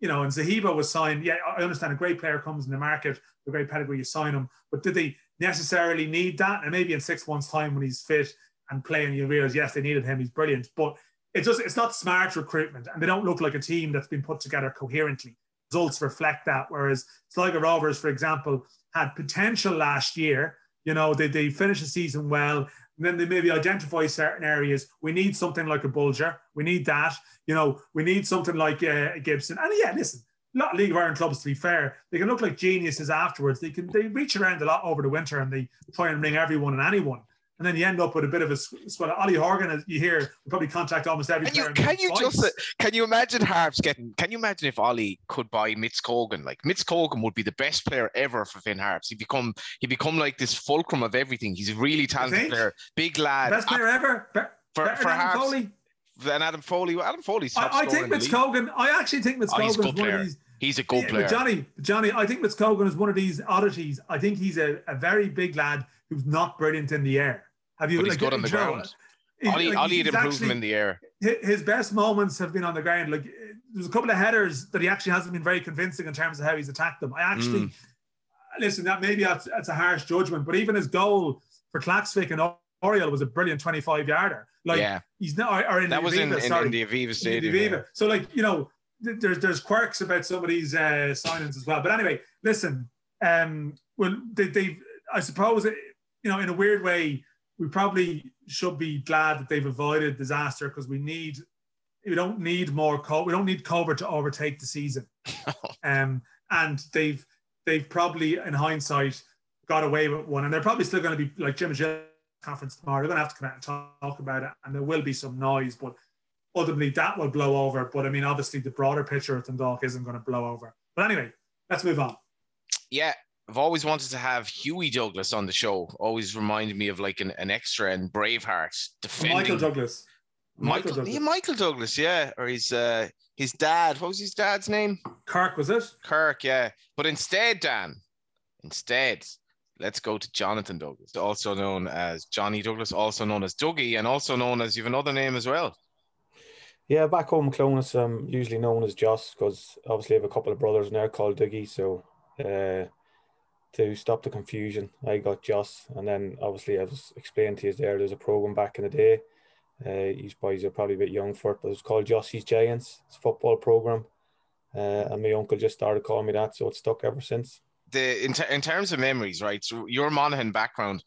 You know, and Zahibo was signed. Yeah, I understand a great player comes in the market, a great pedigree, you sign him. But did they necessarily need that? And maybe in six months' time when he's fit and playing, you realize yes, they needed him. He's brilliant, but it's just it's not smart recruitment, and they don't look like a team that's been put together coherently. Results reflect that. Whereas Sligo Rovers, for example, had potential last year. You know, they they finished the season well. And then they maybe identify certain areas. We need something like a Bolger. We need that. You know, we need something like uh, a Gibson. And yeah, listen, lot of League of Ireland clubs, to be fair, they can look like geniuses afterwards. They can they reach around a lot over the winter and they try and ring everyone and anyone. And then you end up with a bit of a squad. Ollie Horgan, as you hear, probably contact almost every Can you, can you twice. just can you imagine Harps getting? Can you imagine if Ollie could buy Midtskogen? Like Midtskogen would be the best player ever for Finn Harps. He become he become like this fulcrum of everything. He's a really talented player, big lad. best player ever? Be- for for than Adam Harps. Foley? And Adam Foley. Adam Foley's top I, I think in the Cogan. I actually think Mitch Oh, Cogan is a one good player. of these. He's a good Yeah, player. Johnny, Johnny, I think Midtskogen is one of these oddities. I think he's a, a very big lad who's not brilliant in the air. Have you? but he's like, good on the ground. he- Ollie, like, had improved him actually- in the air. his best moments have been on the ground. Like there's a couple of headers that he actually hasn't been very convincing in terms of how he's attacked them. I actually mm. listen. That maybe that's, that's a harsh judgment, but even his goal for Klaksvik and Oriel was a brilliant 25 yarder. Like yeah. he's not or in that the was Aviva, in, in, in, the Aviva Stadium. The Aviva. Yeah. So like you know, there's there's quirks about some of these uh, signings as well. But anyway, listen. Um, well, they, they I suppose you know in a weird way we probably should be glad that they've avoided disaster because we need we don't need more we don't need COVID to overtake the season. um, and they've they've probably in hindsight got away with one, and they're probably still going to be like Jim and Jill conference tomorrow. They're going to have to come out and talk, talk about it, and there will be some noise, but ultimately that will blow over. But I mean, obviously, the broader picture of Dundalk isn't going to blow over. But anyway, let's move on. Yeah, I've always wanted to have Huey Douglas on the show. Always reminded me of like an, an extra in Braveheart defending Michael Douglas. Michael, Michael Douglas. Yeah, Michael Douglas, yeah, or his uh, his dad. What was his dad's name? Kirk, was it? Kirk, yeah. But instead, Dan, instead, let's go to Jonathan Douglas, also known as Johnny Douglas, also known as Dougie, and also known as you have another name as well. Yeah, back home in Clones, I'm usually known as Joss because obviously I have a couple of brothers in there called Dougie. So uh, to stop the confusion, I got Joss, and then obviously I was explaining to you there. There's a program back in the day. Uh, these boys are probably a bit young for it, but it's called Jossy's Giants. It's a football program, uh, and my uncle just started calling me that, so it's stuck ever since the in, in terms of memories, right? So your Monaghan background,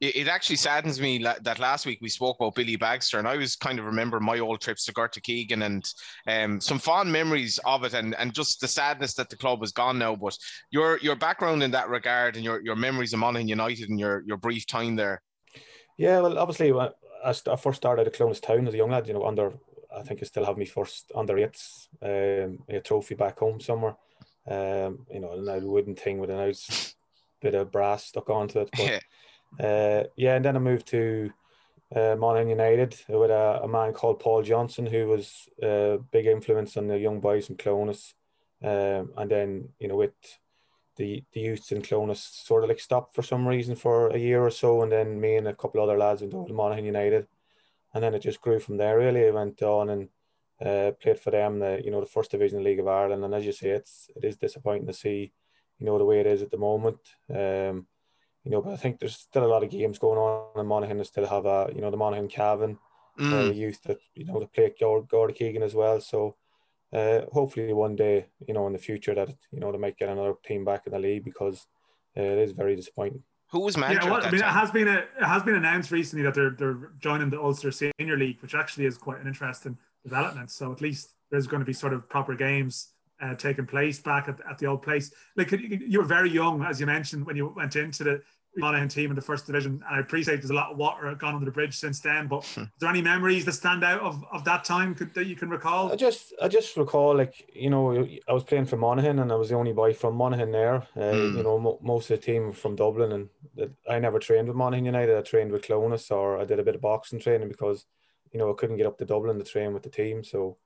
it, it actually saddens me la- that last week we spoke about Billy Baxter, and I was kind of remember my old trips to Gortakeegan and um, some fond memories of it, and and just the sadness that the club was gone now. But your your background in that regard, and your your memories of Monaghan United, and your your brief time there. Yeah, well, obviously, I, I first started at Clones Town as a young lad, you know, under I think I still have me first under eights um, a trophy back home somewhere. Um, you know, an old wooden thing with a nice bit of brass stuck onto it. But, yeah. Uh, yeah, and then I moved to uh, Monaghan United with a, a, man called Paul Johnson, who was a big influence on the young boys from Clones. Um, and then, you know, with the the youths in Clones sort of like stopped for some reason for a year or so, and then me and a couple other lads went over to Monaghan United, and then it just grew from there. Really, I went on and uh, played for them, the you know the first division League of Ireland, and as you say, it's it is disappointing to see, you know, the way it is at the moment. Um, you know, but I think there's still a lot of games going on in Monaghan. They still have a you know the Monaghan Cavan, mm. uh, youth that you know to play at Gortakeegan as well. So uh, hopefully one day, you know, in the future that you know they might get another team back in the league because uh, it is very disappointing. Who was manager? Yeah, well, I mean, it has been a, it has been announced recently that they're they're joining the Ulster Senior League, which actually is quite an interesting development. So at least there's going to be sort of proper games uh, taking place back at, at the old place. Like you were very young, as you mentioned, when you went into the Monaghan team in the first division, and I appreciate there's a lot of water gone under the bridge since then. But hmm. is there any memories that stand out of, of that time could, that you can recall? I just I just recall like you know I was playing for Monaghan and I was the only boy from Monaghan there. Uh, mm. You know mo- most of the team were from Dublin, and I never trained with Monaghan United. I trained with Clones or I did a bit of boxing training because you know, I couldn't get up to Dublin to train with the team. So,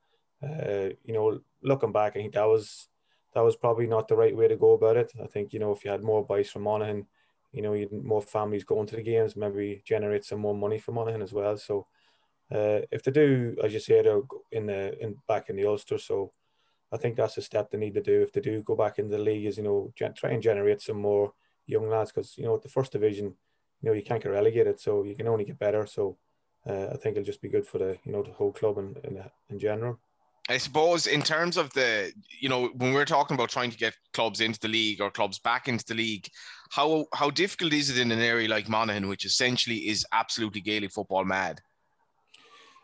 uh, you know, looking back, I think that was that was probably not the right way to go about it. I think you know if you had more boys from Monaghan, you know, you'd more families going to the games, maybe generate some more money for Monaghan as well. So, uh, if they do, as you said, in the in back in the Ulster, so I think that's a step they need to do if they do go back into the league. Is you know gen- try and generate some more young lads because you know the first division, you know, you can't get relegated, so you can only get better. So uh, I think it'll just be good for the you know the whole club in, in, in general. I suppose in terms of the, you know, when we're talking about trying to get clubs into the league or clubs back into the league, how how difficult is it in an area like Monaghan, which essentially is absolutely Gaelic football mad?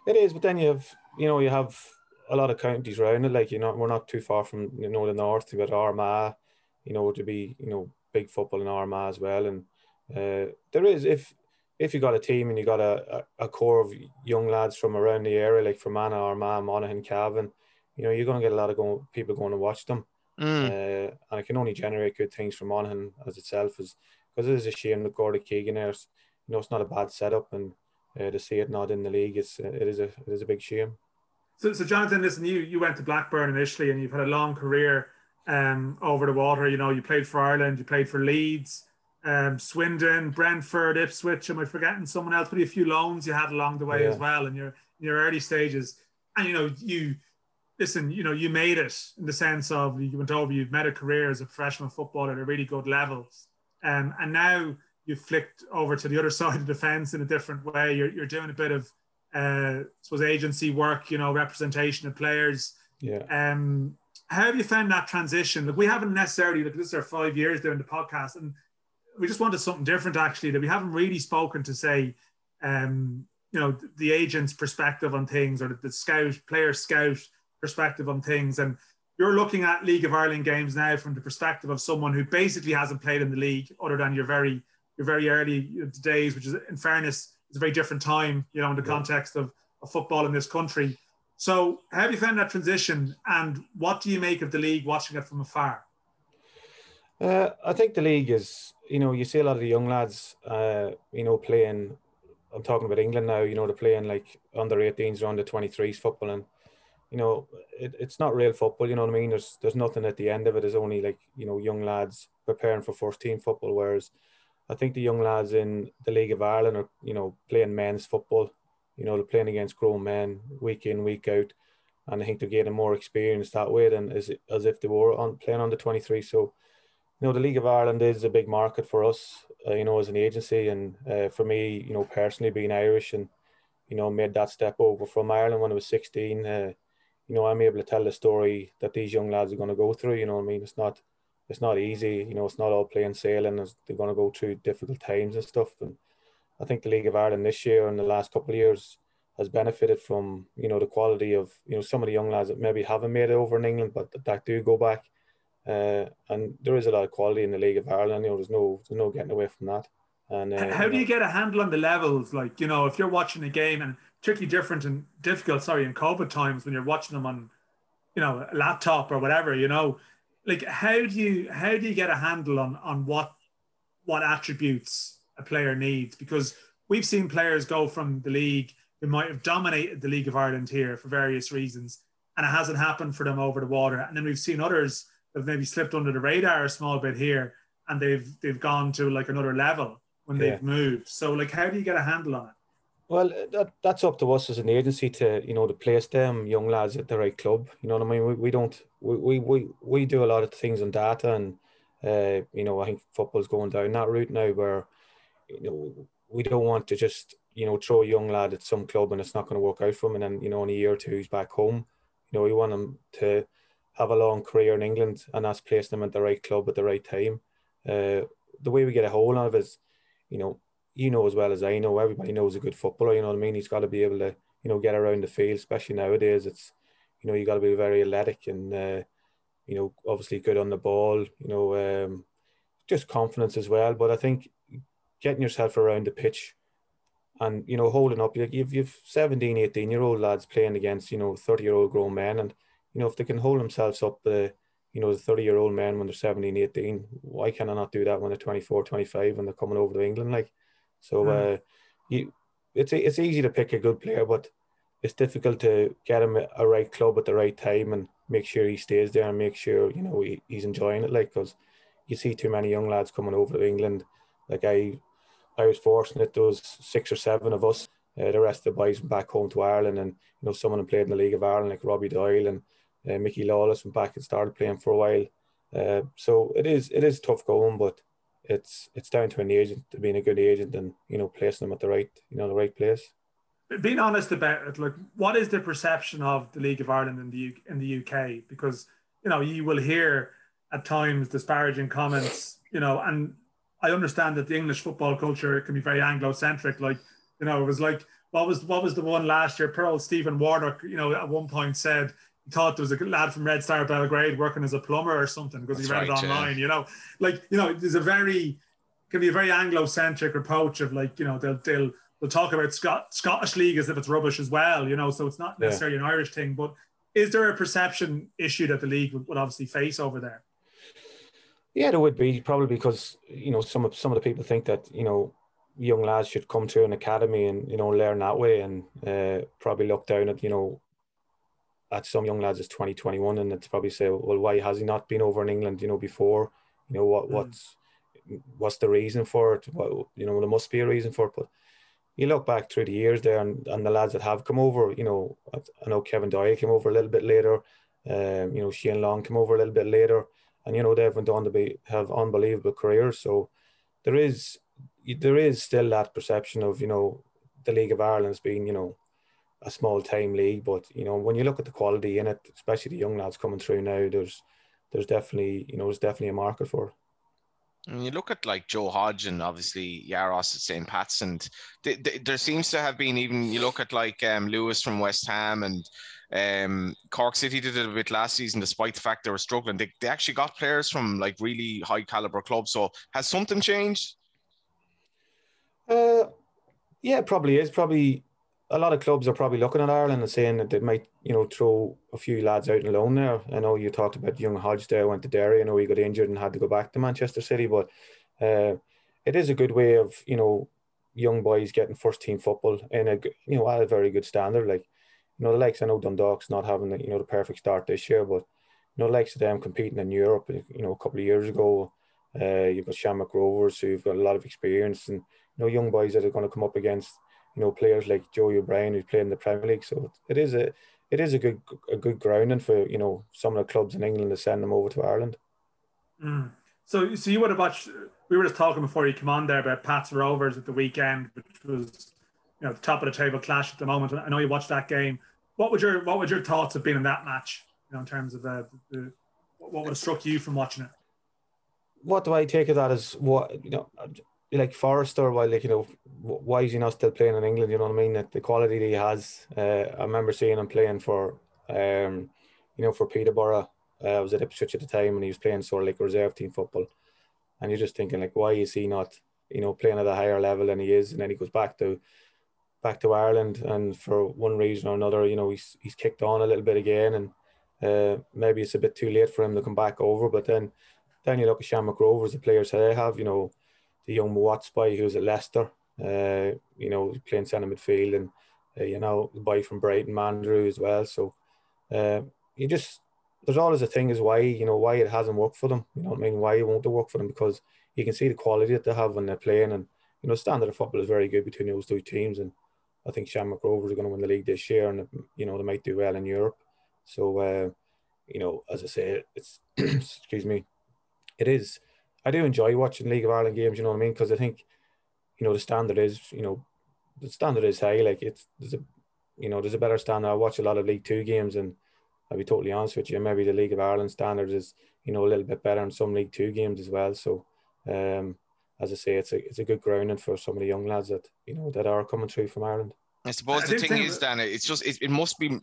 It is, but then you have, you know, you have a lot of counties around it. Like you know, we're not too far from you know the north. You got Armagh, you know, to be you know big football in Armagh as well, and uh, there is if if you got a team and you got a, a, a, core of young lads from around the area, like Fermanagh, Armagh, Monaghan, Cavan, you know, you're going to get a lot of going, people going to watch them. Mm. Uh, and it can only generate good things for Monaghan as itself, is because it is a shame that Gortakeegan there. You know, it's not a bad setup, and uh, to see it not in the league, it's it is a it is a big shame. So, so Jonathan, listen, you you went to Blackburn initially, and you've had a long career um, over the water. You know, you played for Ireland, you played for Leeds um, Swindon, Brentford, Ipswich. Am I forgetting someone else? But a few loans you had along the way yeah. as well in your in your early stages. And you know, you listen, you know, you made it in the sense of you went over, you've made a career as a professional footballer at a really good level. Um, and now you've flicked over to the other side of the fence in a different way. You're, you're doing a bit of, uh, I suppose, agency work, you know, representation of players. Yeah. Um, how have you found that transition? Like we haven't necessarily, like this is our five years doing the podcast, and we just wanted something different actually that we haven't really spoken to say, um, you know, the agent's perspective on things or the, the scout, player scout perspective on things. And you're looking at League of Ireland games now from the perspective of someone who basically hasn't played in the league other than your very your very early days, which is in fairness, is a very different time, you know, in the yeah. context of, of football in this country. So how have you found that transition and what do you make of the league watching it from afar? Uh, I think the league is, you know, you see a lot of the young lads, uh, you know, playing. I'm talking about England now. You know, they're playing like under 18s or under 23s football, and you know, it, it's not real football. You know what I mean? There's there's nothing at the end of it. There's only like you know young lads preparing for first team football. Whereas I think the young lads in the League of Ireland are you know playing men's football. You know, they're playing against grown men week in week out, and I think they're getting more experience that way than as as if they were on playing under 23. So, you know, the League of Ireland is a big market for us. Uh, you know, as an agency, and uh, for me, you know, personally being Irish and you know made that step over from Ireland when I was 16. Uh, you know, I'm able to tell the story that these young lads are going to go through. You know what I mean? It's not, it's not easy. You know, it's not all plain sailing. They're going to go through difficult times and stuff. And I think the League of Ireland this year and the last couple of years has benefited from you know the quality of you know some of the young lads that maybe haven't made it over in England, but that do go back. Uh, and there is a lot of quality in the League of Ireland. You know, there's no there's no getting away from that. And uh, how do you get a handle on the levels? Like you know, if you're watching a game and tricky, different, and difficult. Sorry, in COVID times when you're watching them on, you know, a laptop or whatever. You know, like how do you how do you get a handle on on what what attributes a player needs? Because we've seen players go from the league who might have dominated the League of Ireland here for various reasons, and it hasn't happened for them over the water. And then we've seen others have maybe slipped under the radar a small bit here, and they've they've gone to like another level when yeah. they've moved. So like, how do you get a handle on it? Well, that, that's up to us as an agency to you know to place them young lads at the right club. You know what I mean? We, we don't we, we we do a lot of things on data, and uh, you know I think football's going down that route now where you know we don't want to just you know throw a young lad at some club and it's not going to work out for him, and then you know in a year or two he's back home. You know we want him to have a long career in England, and that's place them at the right club at the right time. Uh, the way we get a hold of is, you know, you know as well as I know, everybody knows a good footballer. You know what I mean? He's got to be able to, you know, get around the field, especially nowadays. It's, you know, you got to be very athletic and, uh, you know, obviously good on the ball. You know, um, just confidence as well. But I think getting yourself around the pitch and you know holding up you've you've 17 18 year old lads playing against you know 30 year old grown men and you know if they can hold themselves up the you know the 30 year old men when they're 17 18 why can i not do that when they're 24 25 when they're coming over to england like so mm. uh, you, it's it's easy to pick a good player, but it's difficult to get him a right club at the right time and make sure he stays there and make sure you know he, he's enjoying it. Like because you see too many young lads coming over to England. Like I, I was fortunate there was six or seven of us. Uh, the rest of the boys went back home to Ireland, and you know some of them played in the League of Ireland, like Robbie Doyle and uh, Mickey Lawless went back and started playing for a while. Uh, so it is it is tough going, but it's it's down to an agent to being a good agent and you know placing them at the right you know the right place. Being honest about it, like what is the perception of the League of Ireland in the in the UK? Because you know you will hear at times disparaging comments, you know, and I understand that the English football culture can be very Anglo-centric. Like you know, it was like what was what was the one last year? Pearl Stephen Warnock, you know, at one point said thought there was a lad from Red Star Belgrade working as a plumber or something because he read right, it online. Yeah. You know, like you know, there's a very can be a very Anglo-centric approach of like you know they'll they'll they'll talk about Scot- Scottish league as if it's rubbish as well. You know, so it's not necessarily yeah. an Irish thing, but is there a perception issue that the league would, would obviously face over there? Yeah, there would be probably because you know some of some of the people think that you know young lads should come to an academy and you know learn that way and uh, probably look down at you know at some young lads is 2021 and it's probably say well why has he not been over in England you know before you know what mm. what's what's the reason for it well you know there must be a reason for it but you look back through the years there and, and the lads that have come over, you know, I know Kevin Doyle came over a little bit later. Um, you know, Shane Long came over a little bit later, and you know they've went on to be have unbelievable careers. So there is there is still that perception of you know the League of Ireland as being you know a small time league, but you know when you look at the quality in it, especially the young lads coming through now, there's there's definitely you know there's definitely a market for it. And you look at like Joe Hodge and obviously Jaros at St. Pat's, and th- th- there seems to have been even you look at like um, Lewis from West Ham and um, Cork City did it a bit last season, despite the fact they were struggling. They, they actually got players from like really high caliber clubs. So has something changed? Uh, yeah, probably is. Probably a lot of clubs are probably looking at Ireland and saying that they might, you know, throw a few lads out and loan there. I know you talked about young Hodge there, went to Derry. I know he got injured and had to go back to Manchester City, but uh, it is a good way of, you know, young boys getting first team football in a, you know, at a very good standard. Like, you know, the likes I know Dundalk's not having the, you know, the perfect start this year, but you know, the likes of them competing in Europe, you know, a couple of years ago, uh, you've got Shamrock Rovers who've got a lot of experience and, you know, young boys that are going to come up against you know players like Joey O'Brien who's playing in the Premier League. So it is a it is a good a good grounding for you know some of the clubs in England to send them over to Ireland. Mm. So so you would have watched. We were just talking before you come on there about Pats Rovers at the weekend, which was you know the top of the table clash at the moment. I know you watched that game. What would your what would your thoughts have been in that match? You know, in terms of uh, the, what would have struck you from watching it? What do I take of that as what you know? Like Forrester, why like you know, why is he not still playing in England? You know what I mean? That the quality that he has. Uh, I remember seeing him playing for, um, you know, for Peterborough. Uh, I was at Ipswich at the time, and he was playing sort of like reserve team football. And you're just thinking like, why is he not, you know, playing at a higher level than he is? And then he goes back to, back to Ireland, and for one reason or another, you know, he's he's kicked on a little bit again, and uh, maybe it's a bit too late for him to come back over. But then, then you look at Sean Shamrock Rovers, the players that they have, you know the young Watts boy who's at Leicester, uh, you know, playing centre midfield, and uh, you know the boy from Brighton, Mandroiu as well. So uh, you just there's always a thing is why you know why it hasn't worked for them. You know what I mean? Why it won't work for them because you can see the quality that they have when they're playing, and you know standard of football is very good between those two teams, and I think Shamrock Rovers are going to win the league this year, and you know they might do well in Europe. So uh, you know, as I say, it's excuse me, it is I do enjoy watching League of Ireland games. You know what I mean? Because I think, you know, the standard is, you know, the standard is high. Like it's there's a, you know, there's a better standard. I watch a lot of League Two games, and I'll be totally honest with you. Maybe the League of Ireland standard is, you know, a little bit better in some League Two games as well. So, um, as I say, it's a it's a good grounding for some of the young lads that you know that are coming through from Ireland. I suppose I the thing is, Dan, it's just it, it must be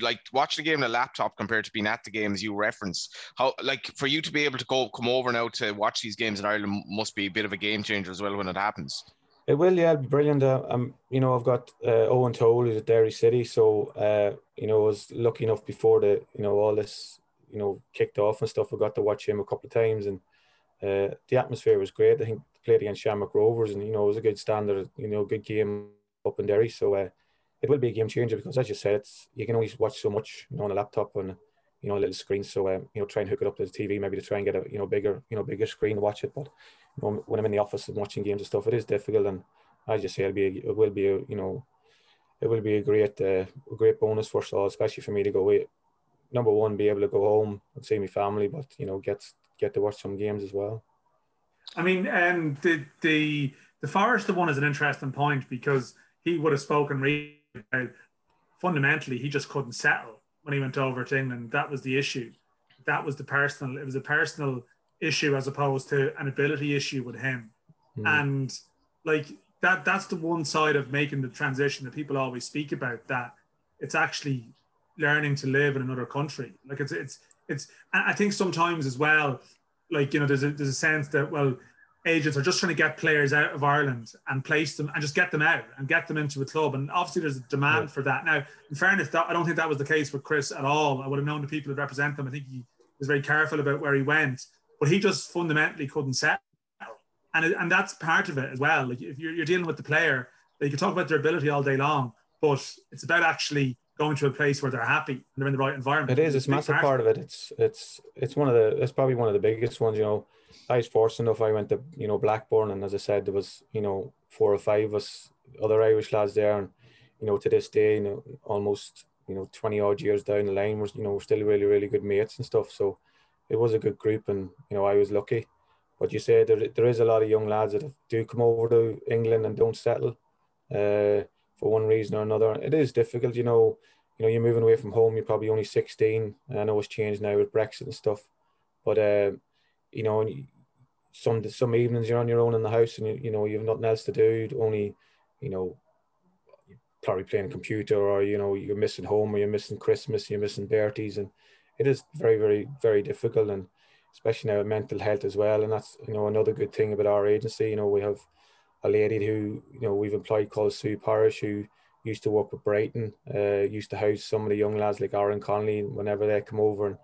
like watching the game on a laptop compared to being at the games you reference. How like for you to be able to go come over now to watch these games in Ireland must be a bit of a game changer as well when it happens. It will, yeah, be brilliant. Uh, um, you know, I've got uh, Eoin Toal who's at Derry City, so uh, you know, I was lucky enough before the you know all this you know kicked off and stuff. I got to watch him a couple of times, and uh, the atmosphere was great. I think played against Shamrock Rovers, and you know, it was a good standard, you know, good game up in Derry. So uh, it will be a game changer because, as you said, it's you can only watch so much, you know, on a laptop and you know a little screen. So um, you know, try and hook it up to the TV, maybe to try and get a you know bigger you know bigger screen to watch it. But you know, when I'm in the office and watching games and stuff, it is difficult. And as you say, it'll be a, it will be a you know it will be a great uh, a great bonus for us all, especially for me to go away. Number one, be able to go home and see my family, but you know, get get to watch some games as well. I mean, um, the the the Forrester one is an interesting point because he would have spoken really fundamentally he just couldn't settle when he went over to England. That was the issue. That was the personal. It was a personal issue as opposed to an ability issue with him. Mm. And like that, that's the one side of making the transition that people always speak about. That it's actually learning to live in another country. Like it's it's it's. I think sometimes as well, like you know, there's a there's a sense that well, agents are just trying to get players out of Ireland and place them and just get them out and get them into a club. And obviously, there's a demand yeah. for that. Now, in fairness, that, I don't think that was the case with Chris at all. I would have known the people that represent them. I think he was very careful about where he went, but he just fundamentally couldn't settle. And, it, and that's part of it as well. Like if you're, you're dealing with the player, you can talk about their ability all day long, but it's about actually going to a place where they're happy and they're in the right environment. It is. It's, it's massive part of it. It's it's it's one of the. It's probably one of the biggest ones. You know, I was fortunate enough. I went to you know Blackburn, and as I said, there was you know four or five of us other Irish lads there, and you know to this day, you know almost you know twenty odd years down the line, we're you know we're still really really good mates and stuff. So it was a good group, and you know I was lucky. But you say there there is a lot of young lads that do come over to England and don't settle, uh, for one reason or another. It is difficult, you know. You know, you're moving away from home. You're probably only 16. I know it's changed now with Brexit and stuff, but uh, you know, and some some evenings you're on your own in the house and you, you know you have nothing else to do. Only, you know, probably playing computer or you know you're missing home or you're missing Christmas, you're missing Bertie's, and it is very very very difficult and especially now with mental health as well. And that's you know another good thing about our agency. You know we have a lady who you know we've employed called Sue Parish who used to work with Brighton, uh, used to house some of the young lads like Aaron Connolly whenever they come over and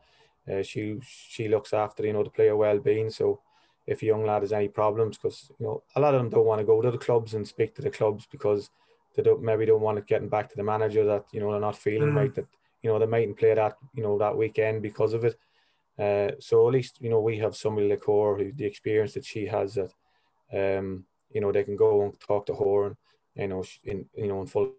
uh, she she looks after you know the player well being. So if a young lad has any problems, because you know a lot of them don't want to go to the clubs and speak to the clubs because they don't maybe don't want it getting back to the manager that you know they're not feeling mm. right that you know they mightn't play that you know that weekend because of it. Uh, so at least you know we have somebody like her who the experience that she has that um you know they can go and talk to her and you know in you know in full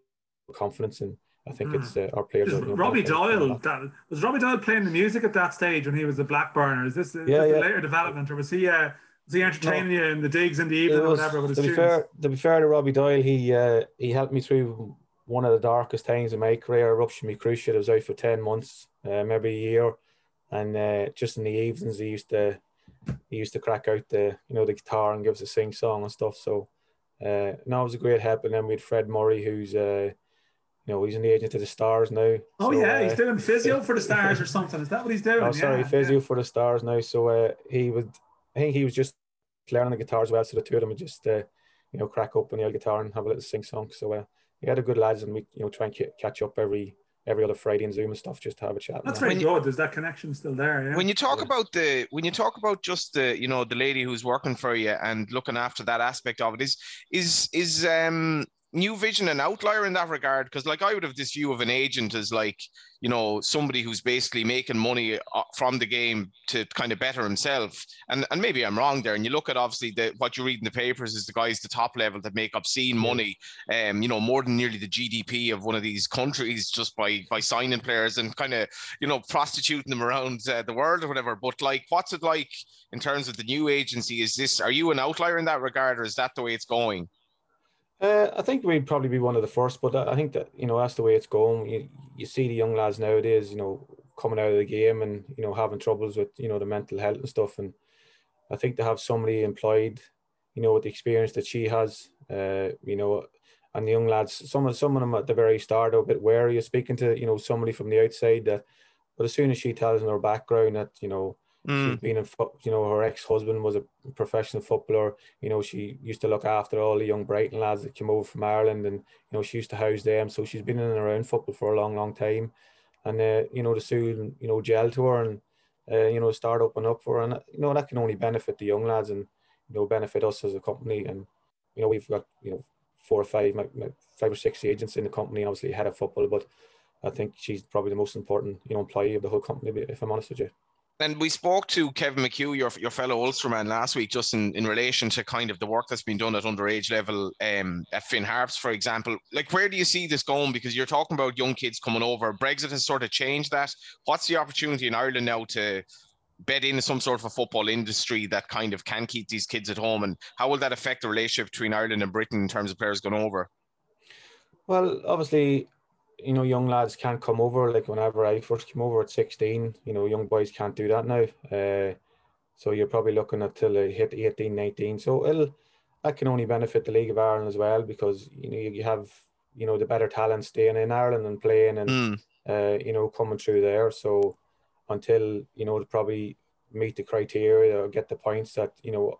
confidence and I think mm. it's uh, our players. Robbie Doyle that, was Robbie Doyle playing the music at that stage when he was a Blackburner. Is this, yeah, yeah. a later development, or was he? Uh, was he entertaining no. you in the digs in the evening was, or whatever? With to be fair, to be fair to Robbie Doyle, he uh, he helped me through one of the darkest times in my career. Ruptured my cruciate. I was out for ten months, uh, maybe a year, and uh, just in the evenings he used to he used to crack out the you know the guitar and give us a sing song and stuff. So uh, no, it was a great help. And then we had Fred Murray, who's uh, you know, he's an agent to the Stars now. Oh so, yeah, he's uh, doing physio for the Stars or something. Is that what he's doing? Oh, sorry, yeah, physio yeah. for the Stars now. So uh, he would, I think he was just learning the guitar as well. So the two of them would just, uh, you know, crack open on the guitar and have a little sing song. So uh, he had a good lads, and we, you know, try and catch up every every other Friday and Zoom and stuff just to have a chat. That's very good. There's that connection still there. Yeah? When you talk yeah. about the when you talk about just the you know the lady who's working for you and looking after that aspect of it is is is um New Vision an outlier in that regard? Because like I would have this view of an agent as like you know somebody who's basically making money uh, from the game to kind of better himself. And and maybe I'm wrong there. And you look at obviously the what you read in the papers is the guys the top level that make obscene money, um, you know more than nearly the GDP of one of these countries just by by signing players and kind of you know prostituting them around uh, the world or whatever. But like, what's it like in terms of the new agency? Is this are you an outlier in that regard, or is that the way it's going? Uh, I think we'd probably be one of the first, but I think that you know that's the way it's going. You you see the young lads nowadays, you know, coming out of the game and you know having troubles with you know the mental health and stuff, and I think to have somebody employed, you know, with the experience that she has, uh, you know, and the young lads, some of some of them at the very start are a bit wary of speaking to you know somebody from the outside that, but as soon as she tells them her background that you know Mm. She's been in, you know, her ex-husband was a professional footballer. You know, she used to look after all the young Brighton lads that came over from Ireland, and you know, she used to house them. So she's been in and around football for a long, long time. And uh, you know, to soon, you know, gel to her and uh, you know, start opening up for her, and you know, that can only benefit the young lads and you know, benefit us as a company. And you know, we've got you know four or five, five or six agents in the company, obviously head of football, but I think she's probably the most important, you know, employee of the whole company. If I'm honest with you. And we spoke to Kevin McHugh, your, your fellow Ulsterman, last week, just in, in relation to kind of the work that's been done at underage level um, at Finn Harps, for example. Like, where do you see this going? Because you're talking about young kids coming over. Brexit has sort of changed that. What's the opportunity in Ireland now to bed in some sort of a football industry that kind of can keep these kids at home? And how will that affect the relationship between Ireland and Britain in terms of players going over? Well, obviously, you know, young lads can't come over. Like whenever I first came over at 16, you know, young boys can't do that now. Uh, so you're probably looking until they hit 18, 19. So it'll, that can only benefit the League of Ireland as well because, you know, you have, you know, the better talent staying in Ireland and playing and, mm. uh, you know, coming through there. So until, you know, to probably meet the criteria or get the points that, you know,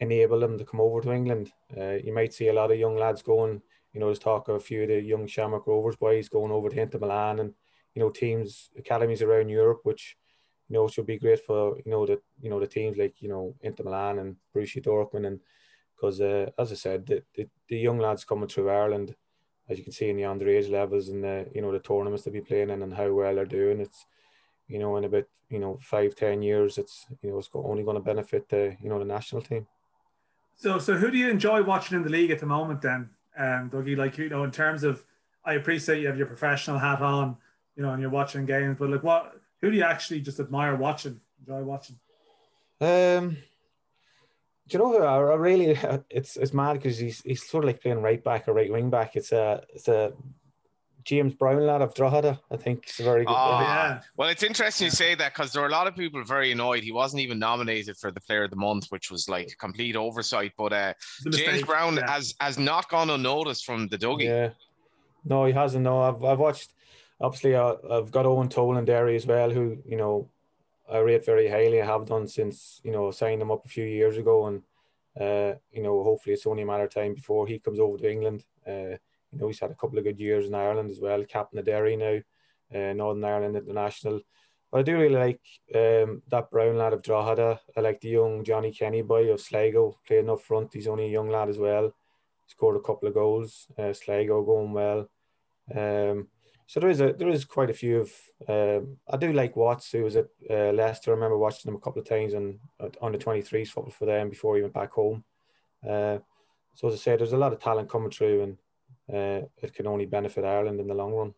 enable them to come over to England, uh, you might see a lot of young lads going, you know, there's talk of a few of the young Shamrock Rovers boys going over to Inter Milan and, you know, teams, academies around Europe, which, you know, should be great for, you know, the, you know, the teams like, you know, Inter Milan and Borussia Dortmund. And because, uh, as I said, the, the, the, young lads coming through Ireland, as you can see in the underage levels and the, you know, the tournaments they be playing in and how well they're doing, it's, you know, in about, you know, five, ten years, it's, you know, it's only going to benefit the, you know, the national team. So, so who do you enjoy watching in the league at the moment then? Um, Dougie. Like you know, in terms of, I appreciate you have your professional hat on, you know, and you're watching games, but like, what? Who do you actually just admire watching, enjoy watching? Um, do you know who I, I really? It's it's mad because he's he's sort of like playing right back or right wing back. It's a it's a James Brown lad of Drogheda. I think it's a very good. Oh, yeah. Well, it's interesting you say that because there were a lot of people very annoyed. He wasn't even nominated for the Player of the Month, which was like complete oversight. But uh, James mistake, Brown yeah. has has not gone unnoticed from the Dougie. Yeah. No, he hasn't. No, I've I've watched. Obviously, I, I've got Eoin Toal and Derry as well, who you know I rate very highly. I have done since you know signed him up a few years ago, and uh, you know hopefully it's only a matter of time before he comes over to England. Uh, you know he's had a couple of good years in Ireland as well, captain of Derry now, uh, Northern Ireland international. But I do really like um, that Brown lad of Drogheda. I like the young Johnny Kenny boy of Sligo playing up front. He's only a young lad as well. Scored a couple of goals. Uh, Sligo going well. Um, so there is a there is quite a few of. Um, I do like Watts, who was at uh, Leicester. I remember watching him a couple of times on on the twenty threes football for them before he went back home. Uh, so as I said, there's a lot of talent coming through, and uh, it can only benefit Ireland in the long run.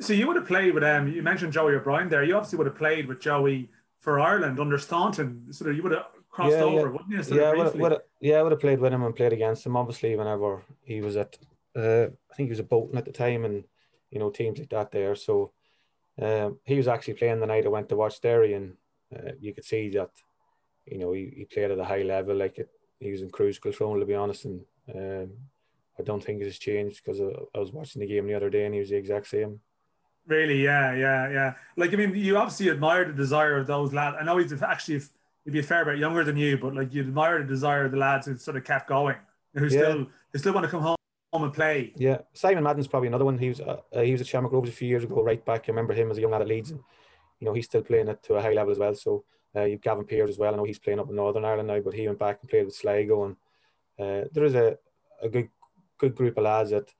So you would have played with um. You mentioned Joey O'Brien there. You obviously would have played with Joey for Ireland under Staunton. So you would have crossed Yeah, over, yeah. wouldn't you? Sort yeah, would, briefly? would, yeah, I would have played with him and played against him. Obviously, whenever he was at, uh, I think he was at Bolton at the time, and you know teams like that there. So um, he was actually playing the night I went to watch Derry, and uh, you could see that, you know, he, he played at a high level. Like it, he was in cruise control, to be honest, and um, I don't think it has changed because I, was watching the game the other day, and he was the exact same. Really, yeah, yeah, yeah. Like I mean, you obviously admire the desire of those lads. I know he's actually he'd be a fair bit younger than you, but like you admire the desire of the lads who sort of kept going, who Yeah. still who still want to come home and play. Yeah, Simon Madden's probably another one. He was uh, he was at Shamrock Rovers a few years ago, right back. I remember him as a young lad at Leeds, and you know he's still playing it to a high level as well. So uh, you've Gavin Peers as well. I know he's playing up in Northern Ireland now, but he went back and played with Sligo, and uh, there is a, a good good group of lads that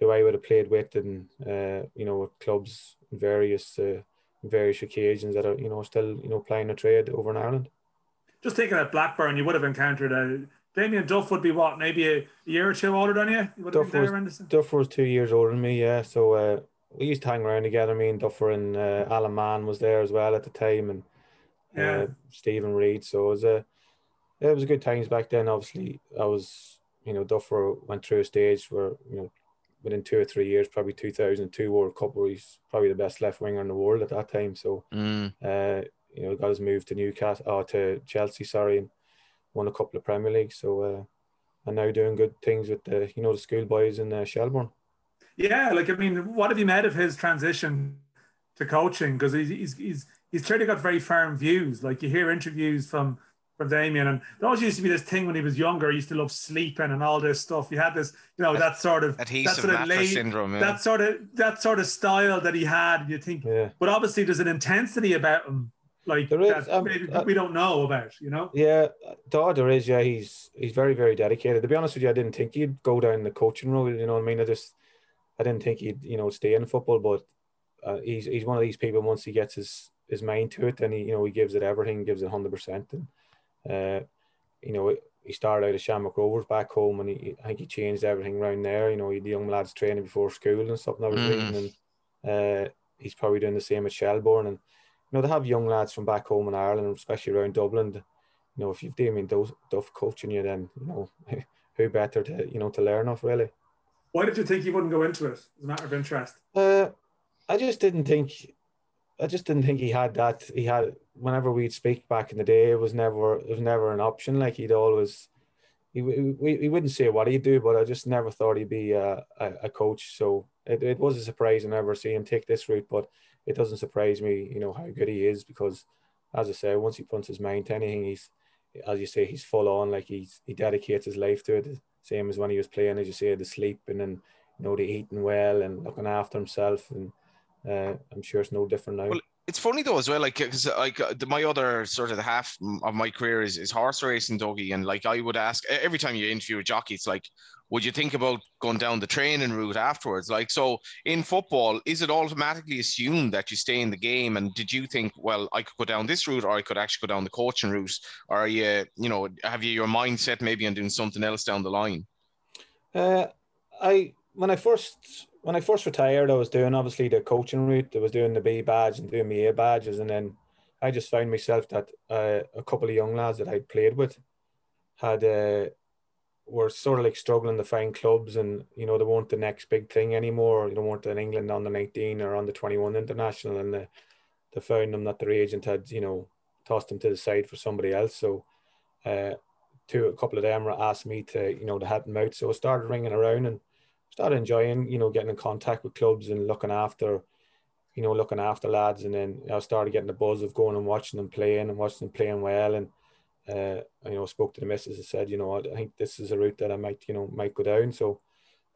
who I would have played with, and uh, you know clubs various uh, various occasions that are you know still you know playing a trade over in Ireland. Just taking at Blackburn, you would have encountered a Damien Duff would be what maybe a year or two older than you. You Duff was- there around this- Duffer was two years older than me, yeah. So uh, we used to hang around together. Me and Duffer and uh, Alan Mahon was there as well at the time, and Yeah. uh, Steven Reid. So it was a it was a good times back then. Obviously, I was you know Duffer went through a stage where you know within two or three years, probably two thousand two World Cup, where he's probably the best left winger in the world at that time. So Mm. uh, you know got his move to Newcastle, or to Chelsea, sorry, and won a couple of Premier Leagues. So. Uh, and now doing good things with the you know the schoolboys in uh, Shelbourne. Yeah, like I mean, what have you made of his transition to coaching? Because he's, he's he's he's clearly got very firm views. Like you hear interviews from from Damien, and there always used to be this thing when he was younger. He used to love sleeping and all this stuff. He had this, you know, that sort of that sort of mattress late, syndrome. Yeah. that sort of that sort of style that he had. You think, Yeah. but obviously there's an intensity about him, like There is, that um, maybe uh, we don't know about. You know? Yeah, Todd, there is. Yeah, he's he's very very dedicated. To be honest with you, I didn't think he'd go down the coaching road. You know what I mean? I just I didn't think he'd you know stay in football, but uh, he's he's one of these people. Once he gets his his mind to it, then he you know he gives it everything, gives it hundred percent, and uh, you know he started out at Shamrock Rovers back home, and he I think he changed everything around there. You know, he had the young lads training before school and stuff. And I Mm. and uh, he's probably doing the same at Shelbourne, and you know they have young lads from back home in Ireland, especially around Dublin. You know, if you've Damien Duff, Duff coaching you, then you know who better to you know to learn off really. Why did you think you wouldn't go into it? As a matter of interest. Uh, I just didn't think, I just didn't think he had that. He had whenever we'd speak back in the day, it was never it was never an option. Like he'd always, he we he wouldn't say what he'd do, but I just never thought he'd be a, a, a coach. So it, it was a surprise. I never see him take this route, but it doesn't surprise me. You know how good he is because, as I say, once he puts his mind to anything, he's as you say, he's full on. Like he's he dedicates his life to it. Same as when he was playing, as you say, the sleeping and you know the eating well and looking after himself. And uh, I'm sure it's no different now. Well, It's funny though as well, like because like uh, the, my other sort of the half of my career is, is horse racing, Dougie, and like I would ask every time you interview a jockey, it's like, would you think about going down the training route afterwards? Like, so in football, is it automatically assumed that you stay in the game? And did you think, well, I could go down this route, or I could actually go down the coaching route? Or are you, you know, have you your mindset maybe on doing something else down the line? Uh, I when I first when I first retired, I was doing obviously the coaching route. I was doing the B badge and doing my A badges, and then I just found myself that uh, a couple of young lads that I'd played with had uh, were sort of like struggling to find clubs, and you know they weren't the next big thing anymore. You know, weren't in England on the nineteen or on the twenty one international, and they, they found them that their agent had you know tossed them to the side for somebody else. So, uh, a couple of them asked me to you know to help them out. So I started ringing around and started enjoying you know getting in contact with clubs and looking after you know looking after lads, and then I started getting the buzz of going and watching them playing and watching them playing well and uh, you know, spoke to the missus and said, you know, I think this is a route that I might, you know, might go down. So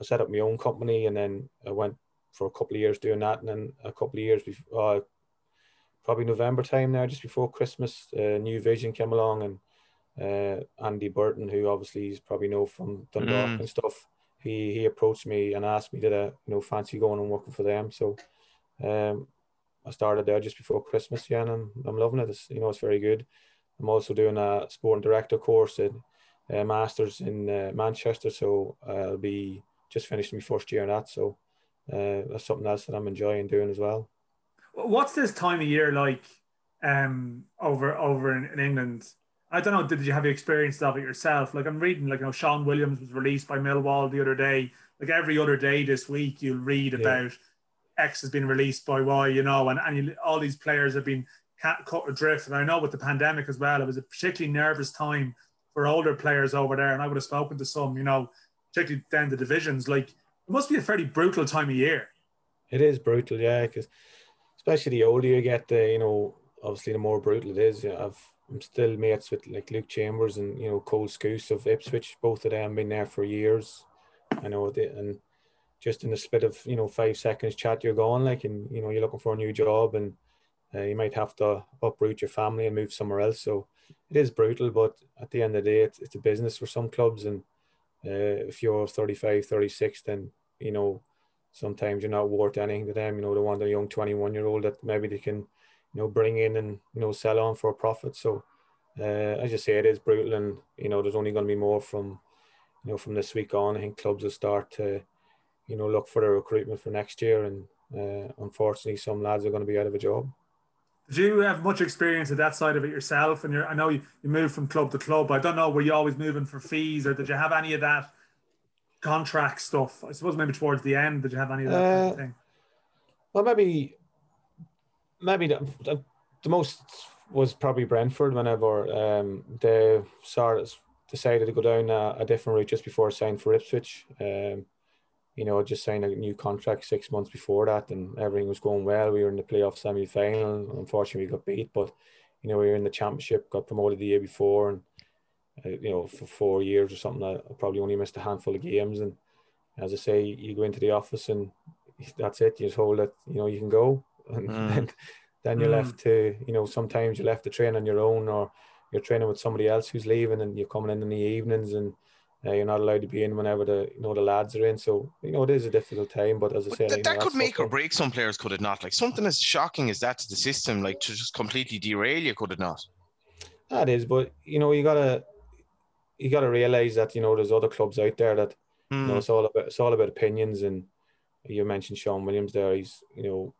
I set up my own company and then I went for a couple of years doing that. And then a couple of years before, uh, probably November time now, just before Christmas, uh, New Vision came along and uh, Andy Burton, who obviously is probably know from Dundalk mm. and stuff, he he approached me and asked me did I, you know, fancy going and working for them. So um, I started there just before Christmas, yeah, and I'm, I'm loving it. It's, you know, it's very good. I'm also doing a sport director course at uh, masters in uh, Manchester, so I'll be just finishing my first year in that. So uh, that's something else that I'm enjoying doing as well. What's this time of year like um, over over in, in England? I don't know. Did you have the experience of it yourself? Like I'm reading, like you know, Shaun Williams was released by Millwall the other day. Like every other day this week, you'll read about. X has been released by Y, you know, and, and you, all these players have been cut adrift. And I know with the pandemic as well, it was a particularly nervous time for older players over there. And I would have spoken to some, you know, particularly down the divisions. Like it must be a fairly brutal time of year. It is brutal, yeah, because especially the older you get, the you know, obviously the more brutal it is. You know, I've still mates with like Luke Chambers and you know Cole Skuse of Ipswich. Both of them been there for years. I know they, and just in the split of you know five seconds chat, you're gone. Like and you know you're looking for a new job and uh, you might have to uproot your family and move somewhere else. So it is brutal, but at the end of the day, it's, it's a business for some clubs. And uh, if you're 35, 36, then, you know, sometimes you're not worth anything to them. You know, they want a young 21 year old that maybe they can, you know, bring in and, you know, sell on for a profit. So uh, as you say, it is brutal. And, you know, there's only going to be more from, you know, from this week on. I think clubs will start to, you know, look for the recruitment for next year. And uh, unfortunately, some lads are going to be out of a job. Did you have much experience at that side of it yourself? And you're, I know you, you moved from club to club. I don't know, were you always moving for fees or did you have any of that contract stuff? I suppose maybe towards the end, did you have any of that uh, kind of uh, thing? Well, maybe, maybe the, the, the, most was probably Brentford whenever um, they sort of decided to go down a, a different route just before signing for Ipswich. Um, you know, just signed a new contract six months before that, and everything was going well. We were in the playoff semi final. Unfortunately, we got beat, but you know, we were in the championship, got promoted the year before, and uh, you know, for four years or something, I probably only missed a handful of games. And as I say, you go into the office, and that's it. You just hold it. you know you can go, and mm. then, you're mm. left to you know sometimes you're left to train on your own, or you're training with somebody else who's leaving, and you're coming in in the evenings and uh, you're not allowed to be in whenever the you know the lads are in. So you know it is a difficult time. But as I said, th- that could make or break some players, could it not? Like something as shocking as that to the system, like to just completely derail you, could it not? That is, but you know you gotta you gotta realize that you know there's other clubs out there that mm. you know hmm. it's all about it's all about opinions. And you mentioned Shaun Williams there. He's you know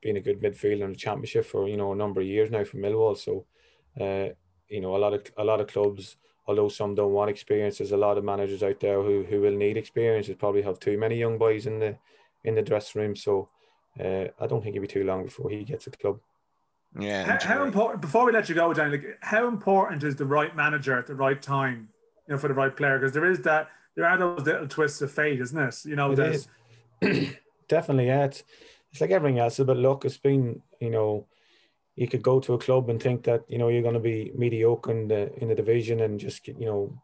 been a good midfielder in the championship for you know a number of years now for Millwall. So uh, you know a lot of a lot of clubs although some don't want experience, there's a lot of managers out there who, who will need experience. They probably have too many young boys in the in the dressing room. So uh, I don't think it'll be too long before he gets a club. Yeah. How, how, important? Before we let you go, Danny, like, how important is the right manager at the right time? You know, for the right player, because there is that there are those little twists of fate, isn't it? You know, there's definitely yeah. It's, it's like everything else, but look, it's been you know you could go to a club and think that you know you're going to be mediocre in the in the division and just you know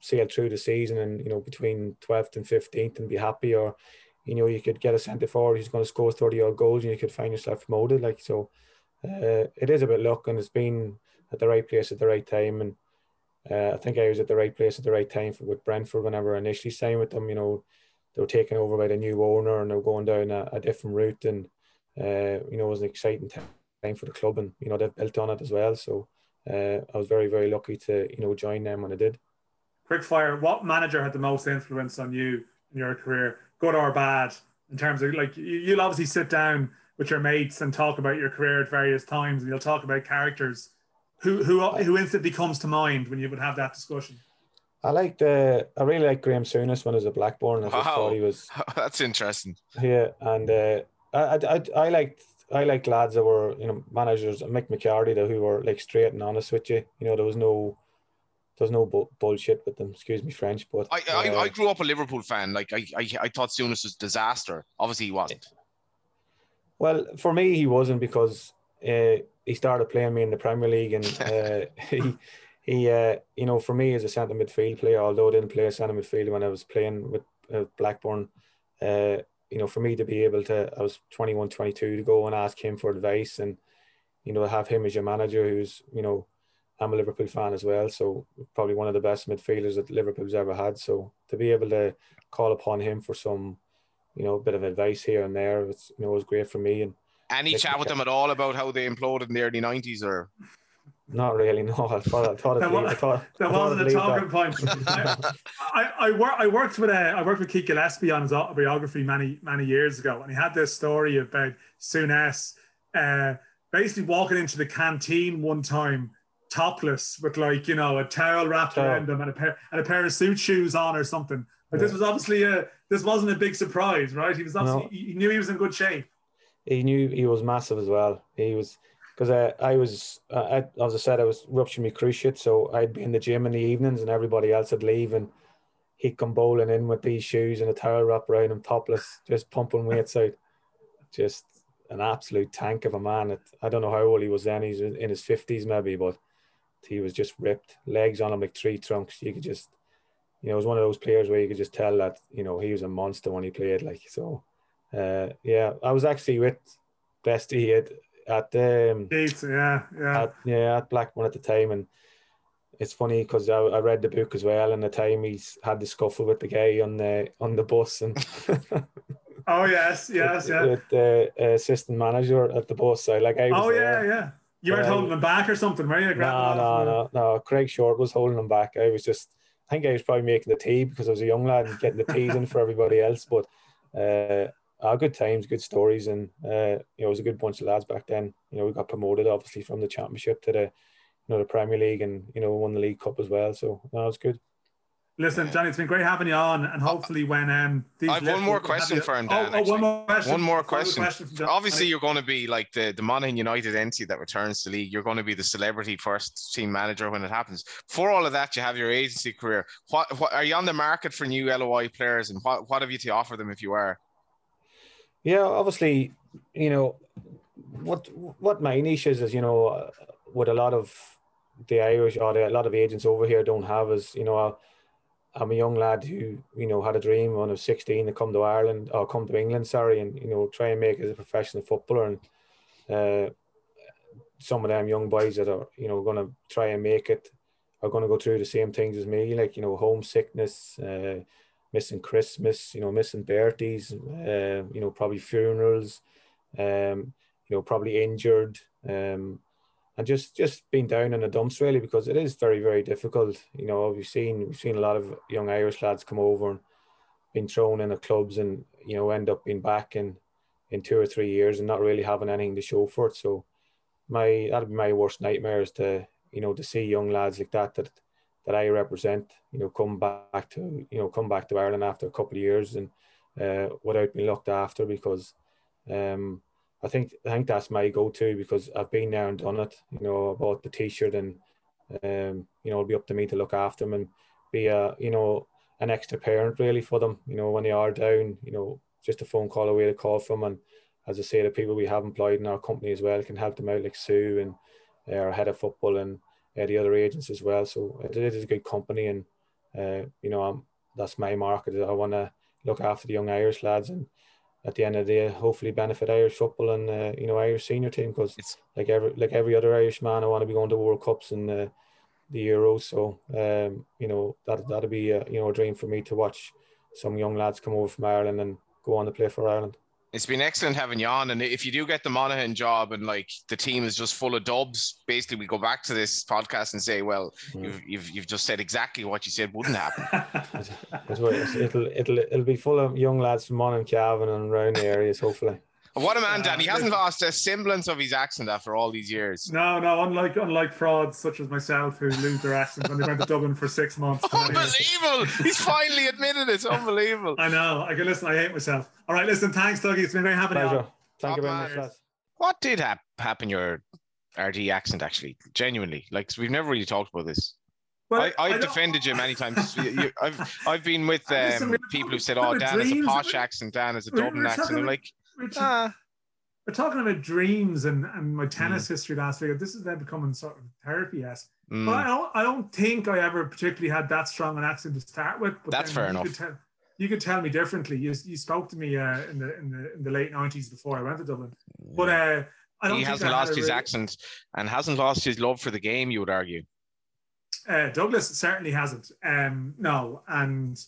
sail through the season and you know between 12th and 15th and be happy. Or you know you could get a centre forward who's going to score 30 odd goals and you could find yourself promoted like so uh, it is a bit luck and it's been at the right place at the right time. And uh, I think I was at the right place at the right time for, with Brentford whenever I initially signed with them you know they were taken over by the new owner and they were going down a, a different route and uh, you know it was an exciting time time for the club, and you know they've built on it as well. So uh, I was very very lucky to you know join them when I did. Quick fire. What manager had the most influence on you in your career, good or bad, in terms of like you'll obviously sit down with your mates and talk about your career at various times, and you'll talk about characters. Who who who instantly comes to mind when you would have that discussion? I like the I really like Graham Souness when he was at Blackburn. I Wow. thought he was That's interesting. yeah, and uh, I, I I liked I liked lads that were you know managers Mick McCarthy that who were like straight and honest with you. You know there was no there was no bu- bullshit with them. Excuse me French, but I, I, uh, I grew up a Liverpool fan. Like I, I, I thought Souness was disaster. Obviously, he wasn't. Well, for me, he wasn't because uh, he started playing me in the Premier League, and uh, he, he, uh, you know, for me as a centre midfield player, although I didn't play a centre midfield when I was playing with uh, Blackburn, uh, you know, for me to be able to, I was 21, 22 to go and ask him for advice, and you know, have him as your manager, who's, you know, I'm a Liverpool fan as well, so probably one of the best midfielders that Liverpool's ever had. So to be able to call upon him for some, you know, bit of advice here and there, it's you know, it was great for me. And Any chat with them at all about how they imploded in the early nineties, or Not really. No, I thought I thought That leave, wa- I thought That thought wasn't a talking point. I, I, I, wor- I worked with uh, I worked with Keith Gillespie on his autobiography many many years ago, and he had this story about Souness uh, basically walking into the canteen one time topless with like you know a towel wrapped Oh. around him and a pair and a pair of suit shoes on or something. Like this was obviously a this wasn't a big surprise, right? He was obviously No. he knew he was in good shape. He knew he was massive as well. He was because I, I was I, as I said I was rupturing my cruciate, so I'd be in the gym in the evenings and everybody else would leave and he'd come bowling in with these shoes and a towel wrapped around him, topless, just pumping weights out. Just an absolute tank of a man. I don't know how old he was then. He's in his fifties maybe, but he was just ripped, legs on him like tree trunks. You could just, you know, it was one of those players where you could just tell that you know he was a monster when he played. Like so, uh, yeah. I was actually with Bestie at at um, Keith, yeah, yeah. at yeah at Blackburn at the time, and it's funny because I, I read the book as well, and the time he's had the scuffle with the guy on the on the bus and oh yes, yes, yeah. with the assistant manager at the bus. So like I was Oh yeah, there. yeah. You weren't Um, holding him back or something, were you? No, no, no, no. Craig Short was holding him back. I was just, I think I was probably making the tea because I was a young lad and getting the teas in for everybody else. But uh, uh, good times, good stories, and uh, you know, it was a good bunch of lads back then. You know, we got promoted obviously from the championship to the, you know, the Premier League, and you know, won the League Cup as well. So no, was good. Listen, Johnny, it's been great having you on, and hopefully when um these I have one more question you- for him, Oh, Dan, oh, actually. one more question. One more Final question. obviously you're going to be like the the Monaghan United entity that returns to the league. You're going to be the celebrity first team manager when it happens. For all of that, you have your agency career. What, what are you on the market for new LOI players, and what what have you to offer them if you are? Yeah, obviously, you know, what what my niche is is you know, what a lot of the Irish or the, a lot of agents over here don't have is you know, I'm a young lad who you know had a dream when I was 16 to come to Ireland or come to England, sorry, and you know try and make as a professional footballer and. Uh, some of them young boys that are you know going to try and make it are going to go through the same things as me, like you know homesickness, uh, missing Christmas, you know missing birthdays, uh, you know probably funerals, um, you know probably injured, um, and just just being down in the dumps really because it is very very difficult. You know we've seen we've seen a lot of young Irish lads come over and been thrown in the clubs and you know end up being back in in two or three years and not really having anything to show for it. So my that'd be my worst nightmare is to you know to see young lads like that that that I represent you know come back to you know come back to Ireland after a couple of years and uh, without being looked after because um I think I think that's my go-to because I've been there and done it you know I bought the t-shirt and um you know it'll be up to me to look after them and be a you know an extra parent really for them you know when they are down you know just a phone call away to call from and as I say, the people we have employed in our company as well can help them out, like Sue and our head of football and uh, the other agents as well. So it, is a good company, and uh, you know, I'm, that's my market. I want to look after the young Irish lads, and at the end of the day, hopefully benefit Irish football and uh, you know Irish senior team because like every like every other Irish man, I want to be going to World Cups and uh, the Euros. So um, you know that that'd be a, you know a dream for me to watch some young lads come over from Ireland and go on to play for Ireland. It's been excellent having you on. And if you do get the Monaghan job and like the team is just full of dubs, basically we go back to this podcast and say, well, mm. you've, you've, you've just said exactly what you said wouldn't happen. it'll, it'll, it'll be full of young lads from Monaghan, Cavan and around the areas, hopefully. What a man, Dan. He hasn't lost a semblance of his accent after all these years. No, no, unlike unlike frauds such as myself who lose their accent when they went to Dublin for six months. Unbelievable. He's finally admitted it. Unbelievable. I know. I can listen. I hate myself. All right, listen. Thanks, Dougie. It's been very happy Pleasure. Thank you very much. What did ha- happen your RD accent actually? Genuinely. Like we've never really talked about this. Well, I, have defended you many times. I've I've been with um, people who said, "Oh, Dan is a posh accent. Dan is a Dublin accent." I'm like, ah. We're talking about dreams and, and my tennis mm. history last week. This is then becoming sort of therapy, yes. Mm. But I don't, I don't think I ever particularly had that strong an accent to start with. But That's fair you enough. Could tell, you could tell me differently. You, you spoke to me uh, in the in the in the late nineties before I went to Dublin. But uh, I don't. He hasn't lost his really... accent and hasn't lost his love for the game. You would argue. Uh, Douglas certainly hasn't. Um, no, and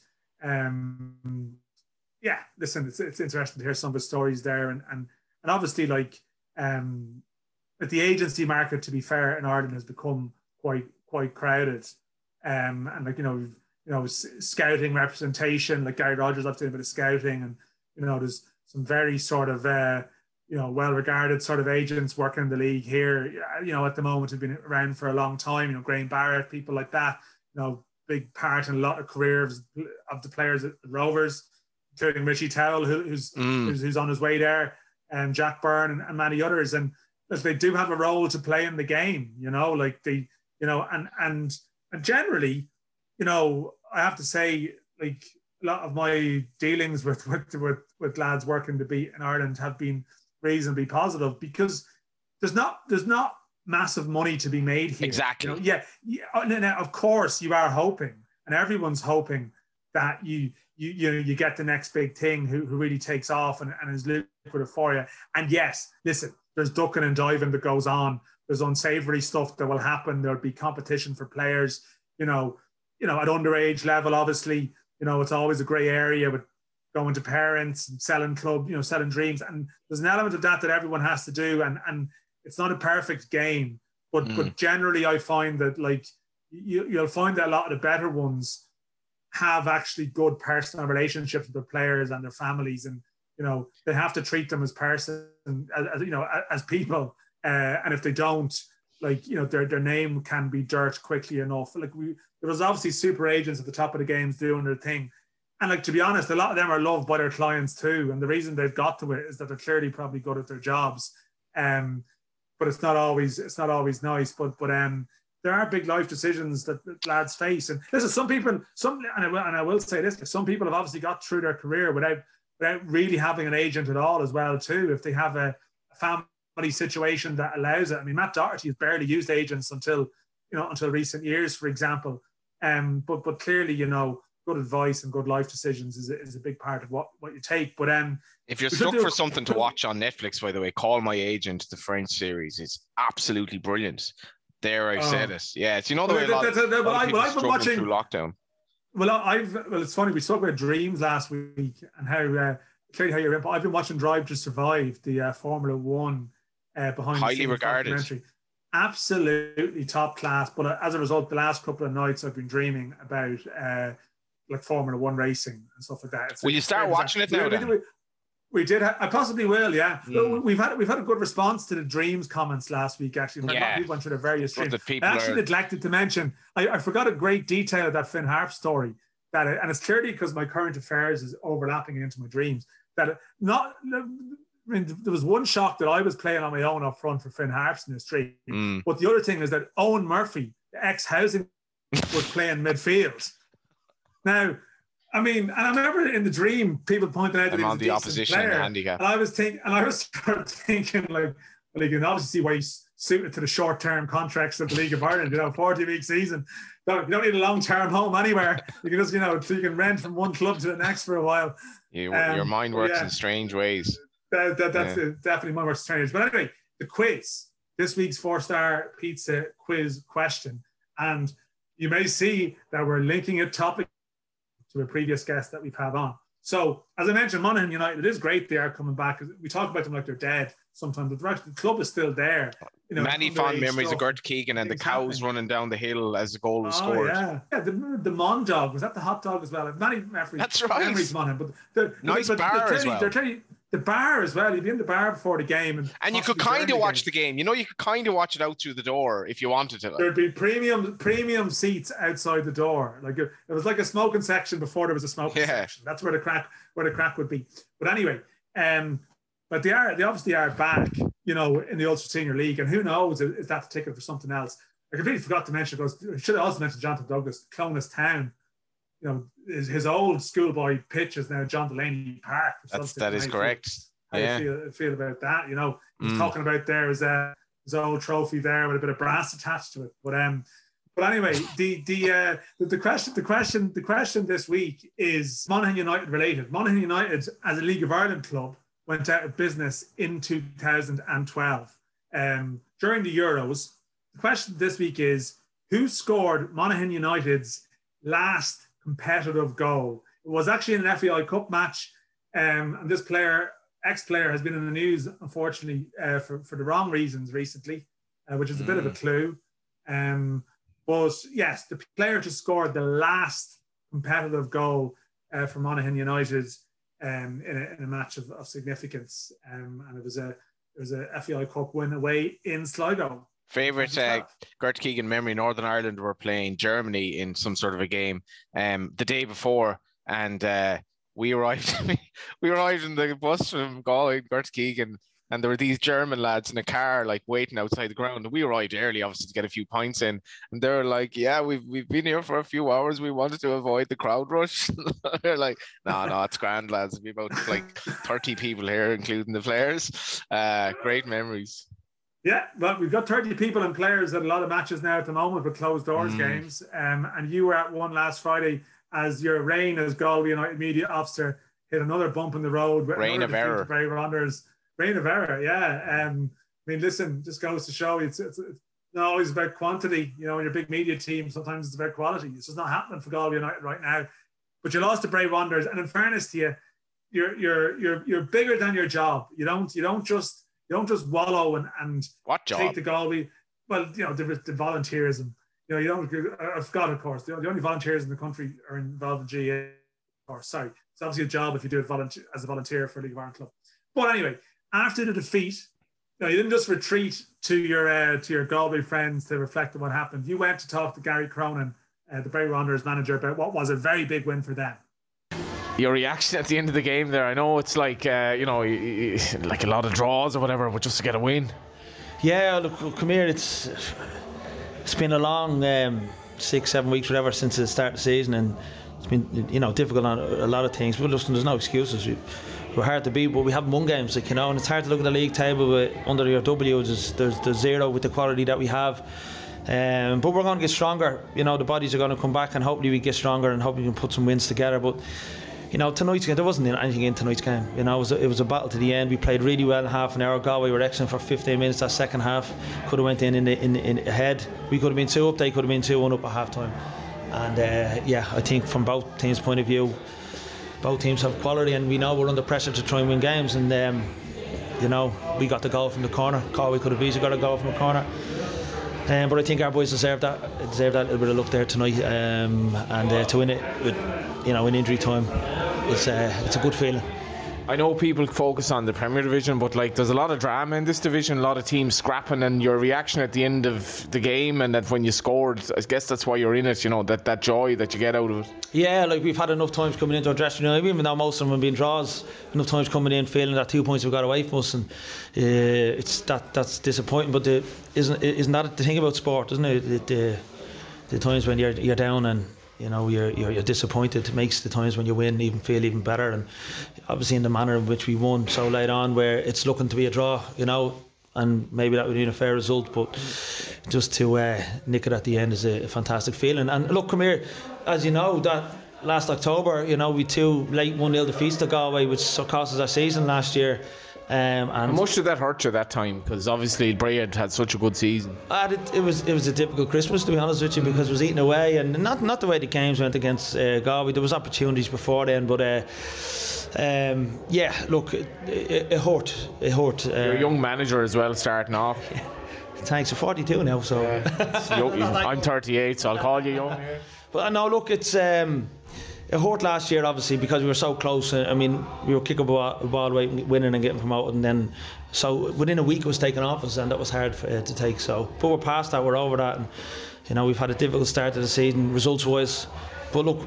um, yeah, listen, it's, it's interesting to hear some of the stories there, and and and obviously like um, but the agency market, to be fair, in Ireland has become quite quite crowded, um, and like you know you know scouting representation, like Gary Rogers, I've done a bit of scouting, and you know there's some very sort of uh, you know well-regarded sort of agents working in the league here. You know at the moment have been around for a long time. You know Graham Barrett, people like that. You know big part in a lot of careers of the players at Rovers, including Richie Towell, who, who's, mm. who's, who's on his way there and um, Jack Byrne and, and many others. And as they do have a role to play in the game, you know, like they, you know, and and and generally, you know, I have to say, like a lot of my dealings with with with, with lads working the beat in Ireland have been reasonably positive because there's not there's not massive money to be made here. Exactly. You know? Yeah. Yeah. Now, of course, you are hoping, and everyone's hoping that you you you know you get the next big thing who, who really takes off and, and is lucrative for you. And yes, listen, there's ducking and diving that goes on. There's unsavory stuff that will happen. There'll be competition for players. You know, you know, at underage level, obviously, you know, it's always a grey area with going to parents and selling club, you know, selling dreams. And there's an element of that that everyone has to do. And and it's not a perfect game, but mm. but generally, I find that like you, you'll find that a lot of the better ones have actually good personal relationships with their players and their families and you know they have to treat them as person as, you know as people. Uh, and if they don't like you know their, their name can be dirt quickly enough. Like we there was obviously super agents at the top of the games doing their thing. And like to be honest a lot of them are loved by their clients too. And the reason they've got to it is that they're clearly probably good at their jobs. Um but it's not always it's not always nice. But but um there are big life decisions that, that lads face. And listen, some people, some, and I, will, and I will say this, some people have obviously got through their career without, without really having an agent at all as well too. If they have a, a family situation that allows it. I mean, Matt Doherty has barely used agents until, you know, until recent years, for example. Um, but but clearly, you know, good advice and good life decisions is a, is a big part of what, what you take. But um, if you're stuck for something to watch on Netflix, by the way, call my agent. The French series is absolutely brilliant. There, I said oh. it. Yeah, it's you know the way a lot, a lot of people I've been watching through lockdown. Well, I've well, it's funny. We spoke about dreams last week and how uh, clearly how you're. In But I've been watching Drive to Survive, the uh, Formula One uh, behind highly regarded, absolutely top class. But uh, as a result, the last couple of nights I've been dreaming about uh, like Formula One racing and stuff like that. It's Will like, you start watching it now? We, we, we did. I possibly will. Yeah. Mm. We've had we've had a good response to the dreams comments last week. Actually, yeah. people went through their various dreams. I actually are... neglected to mention. I, I, forgot a great detail of that Finn Harp story. That and it's clearly because my current affairs is overlapping into my dreams. That not. I mean, there was one shock that I was playing on my own up front for Finn Harps in the street. Mm. But the other thing is that Owen Murphy, ex housing, was playing midfield. Now I mean, and I remember in the dream, people pointed out that I'm on the opposition player, handicap. And I was thinking, and I was thinking, like, well, you can obviously see why he's suited to the short-term contracts of the League of Ireland. You know, 40-week season. You don't need a long-term home anywhere. You can just, you know, so you can rent from one club to the next for a while. You, um, your mind works yeah. in strange ways. That, that, that's yeah. definitely mind works strange. But anyway, the quiz. This week's four-star pizza quiz question, and you may see that we're linking a topic to a previous guest that we've had on. So, as I mentioned, Monaghan United, it is great they are coming back. We talk about them like they're dead sometimes, but the club is still there. You know, Many fond memories stuff. of Gortakeegan and the cows running down the hill as the goal was oh, scored. Yeah, yeah. The, the Mon dog was that the hot dog as well? Many memories. That's right. Memories, Monaghan, but the, nice but bar they're as well. They're the bar as well. You'd be in the bar before the game, and, and you could kind of watch the game. You know, you could kind of watch it out through the door if you wanted to. Like. There'd be premium premium seats outside the door. Like it, it was like a smoking section before there was a smoking yeah. section. That's where the crack where the crack would be. But anyway, um, but they are they obviously are back. You know, in the Ulster Senior League, and who knows if that's the ticket for something else. I completely forgot to mention because I should have also mentioned Jonathan Douglas, Clones Town you know, his, his old schoolboy pitch is now John Delaney Park. That's, that is correct. How yeah. you feel, feel about that? You know, he's mm. talking about there is a his old trophy there with a bit of brass attached to it. But um, but anyway, the the uh, the, the question the question the question this week is Monaghan United related. Monaghan United, as a League of Ireland club, went out of business in 2012 um, during the Euros. The question this week is who scored Monaghan United's last competitive goal. It was actually in an FAI Cup match, um, and this player, ex-player, has been in the news, unfortunately, uh, for, for the wrong reasons recently, uh, which is a mm. bit of a mm. clue. Um, but yes, the player to score the last competitive goal uh, for Monaghan United um, in, a, in, a, match of, of significance, um, and it was a it was a FAI Cup win away in Sligo. Favorite uh, Gortakeegan memory: Northern Ireland were playing Germany in some sort of a game um, the day before, and uh, we arrived. we arrived in the bus from Galway, Gortakeegan, and there were these German lads in a car like waiting outside the ground. And we arrived early, obviously, to get a few pints in. And they're like, "Yeah, we've we've been here for a few hours. We wanted to avoid the crowd rush." they're like, "No, no, it's grand, lads. We've about like thirty people here, including the players. Uh, great memories." Yeah, well, we've got 30 people and players at a lot of matches now at the moment with closed doors mm. games. Um, and you were at one last Friday as your reign as Galway United media officer hit another bump in the road. With reign of error. Bray Ronder's. Reign of error, yeah. Um, I mean, listen, just goes to show it's, it's, it's not always about quantity. You know, in your big media team, sometimes it's about quality. It's just not happening for Galway United right now. But you lost to Bray Wanderers, and in fairness to you, you're you're you're you're bigger than your job. You don't you don't just don't just wallow and, and what job? take the Galway. Well, you know, the, the volunteerism. You know, you don't. I forgot, of course. The, the only volunteers in the country are involved in GA. Or sorry, it's obviously a job if you do it volunteer as a volunteer for a League of Ireland club. But anyway, after the defeat, you, know, you didn't just retreat to your uh, to your Galway friends to reflect on what happened. You went to talk to Gary Cronin, uh, the Bray Wanderers manager, about what was a very big win for them your reaction at the end of the game there. I know it's like uh, you know, like a lot of draws or whatever, but just to get a win. Yeah, look, come here. It's it's been a long um, six, seven weeks, whatever, since the start of the season, and it's been you know difficult on a lot of things. But listen, there's no excuses. We, we're hard to beat, but we haven't won games, like you know, and it's hard to look at the league table with under your W's. There's, there's, there's zero with the quality that we have. Um, but we're going to get stronger. You know, the bodies are going to come back, and hopefully we get stronger, and hopefully we can put some wins together. But you know, tonight's game, there wasn't anything in tonight's game. You know, it was, a, it was a battle to the end. We played really well in half an hour. Galway were excellent for 15 minutes. That second half could have went in in, the, in, in ahead. We could have been two up. They could have been two one up at half time. And uh, yeah, I think from both teams' point of view, both teams have quality, and we know we're under pressure to try and win games. And um, you know, we got the goal from the corner. Galway could have easily got a goal from the corner. Um, but I think our boys deserve that deserve that little bit of luck there tonight, um, and uh, to win it with you know in injury time it's uh, it's a good feeling. I know people focus on the Premier Division, but like there's a lot of drama in this division, a lot of teams scrapping, and your reaction at the end of the game and that when you scored, I guess that's why you're in it. You know that that joy that you get out of it. Yeah, like we've had enough times coming into our dressing room, even though most of them have been draws. Enough times coming in feeling that two points we got away from us, and uh, it's that that's disappointing. But the, isn't isn't that the thing about sport, isn't it? The, the times when you're you're down and you know you're, you're, you're disappointed. It makes the times when you win even feel even better. And obviously in the manner in which we won so late on where it's looking to be a draw you know and maybe that would be a fair result but just to uh, nick it at the end is a, a fantastic feeling. And look come here as you know that last October you know we two late 1-0 defeats to Galway which cost us our season last year Um, and How much did that hurt you that time? Because obviously Bray had had such a good season. Uh, it, it was it was a difficult Christmas to be honest with you because it was eating away and not not the way the games went against uh, Galway. There was opportunities before then, but uh, um, yeah, look, it, it, it hurt. It hurt. Uh, You're a young manager as well, starting off. Thanks. I'm 42 now, so. You- I'm 38, so I'll call you young. But I know, look, it's um, it hurt last year obviously because we were so close. I mean, we were kicking a ball, away, winning and getting promoted, and then so within a week it was taken off us, and that was hard for, uh, to take. So, but we're past that, we're over that, and you know we've had a difficult start to the season results wise. But look.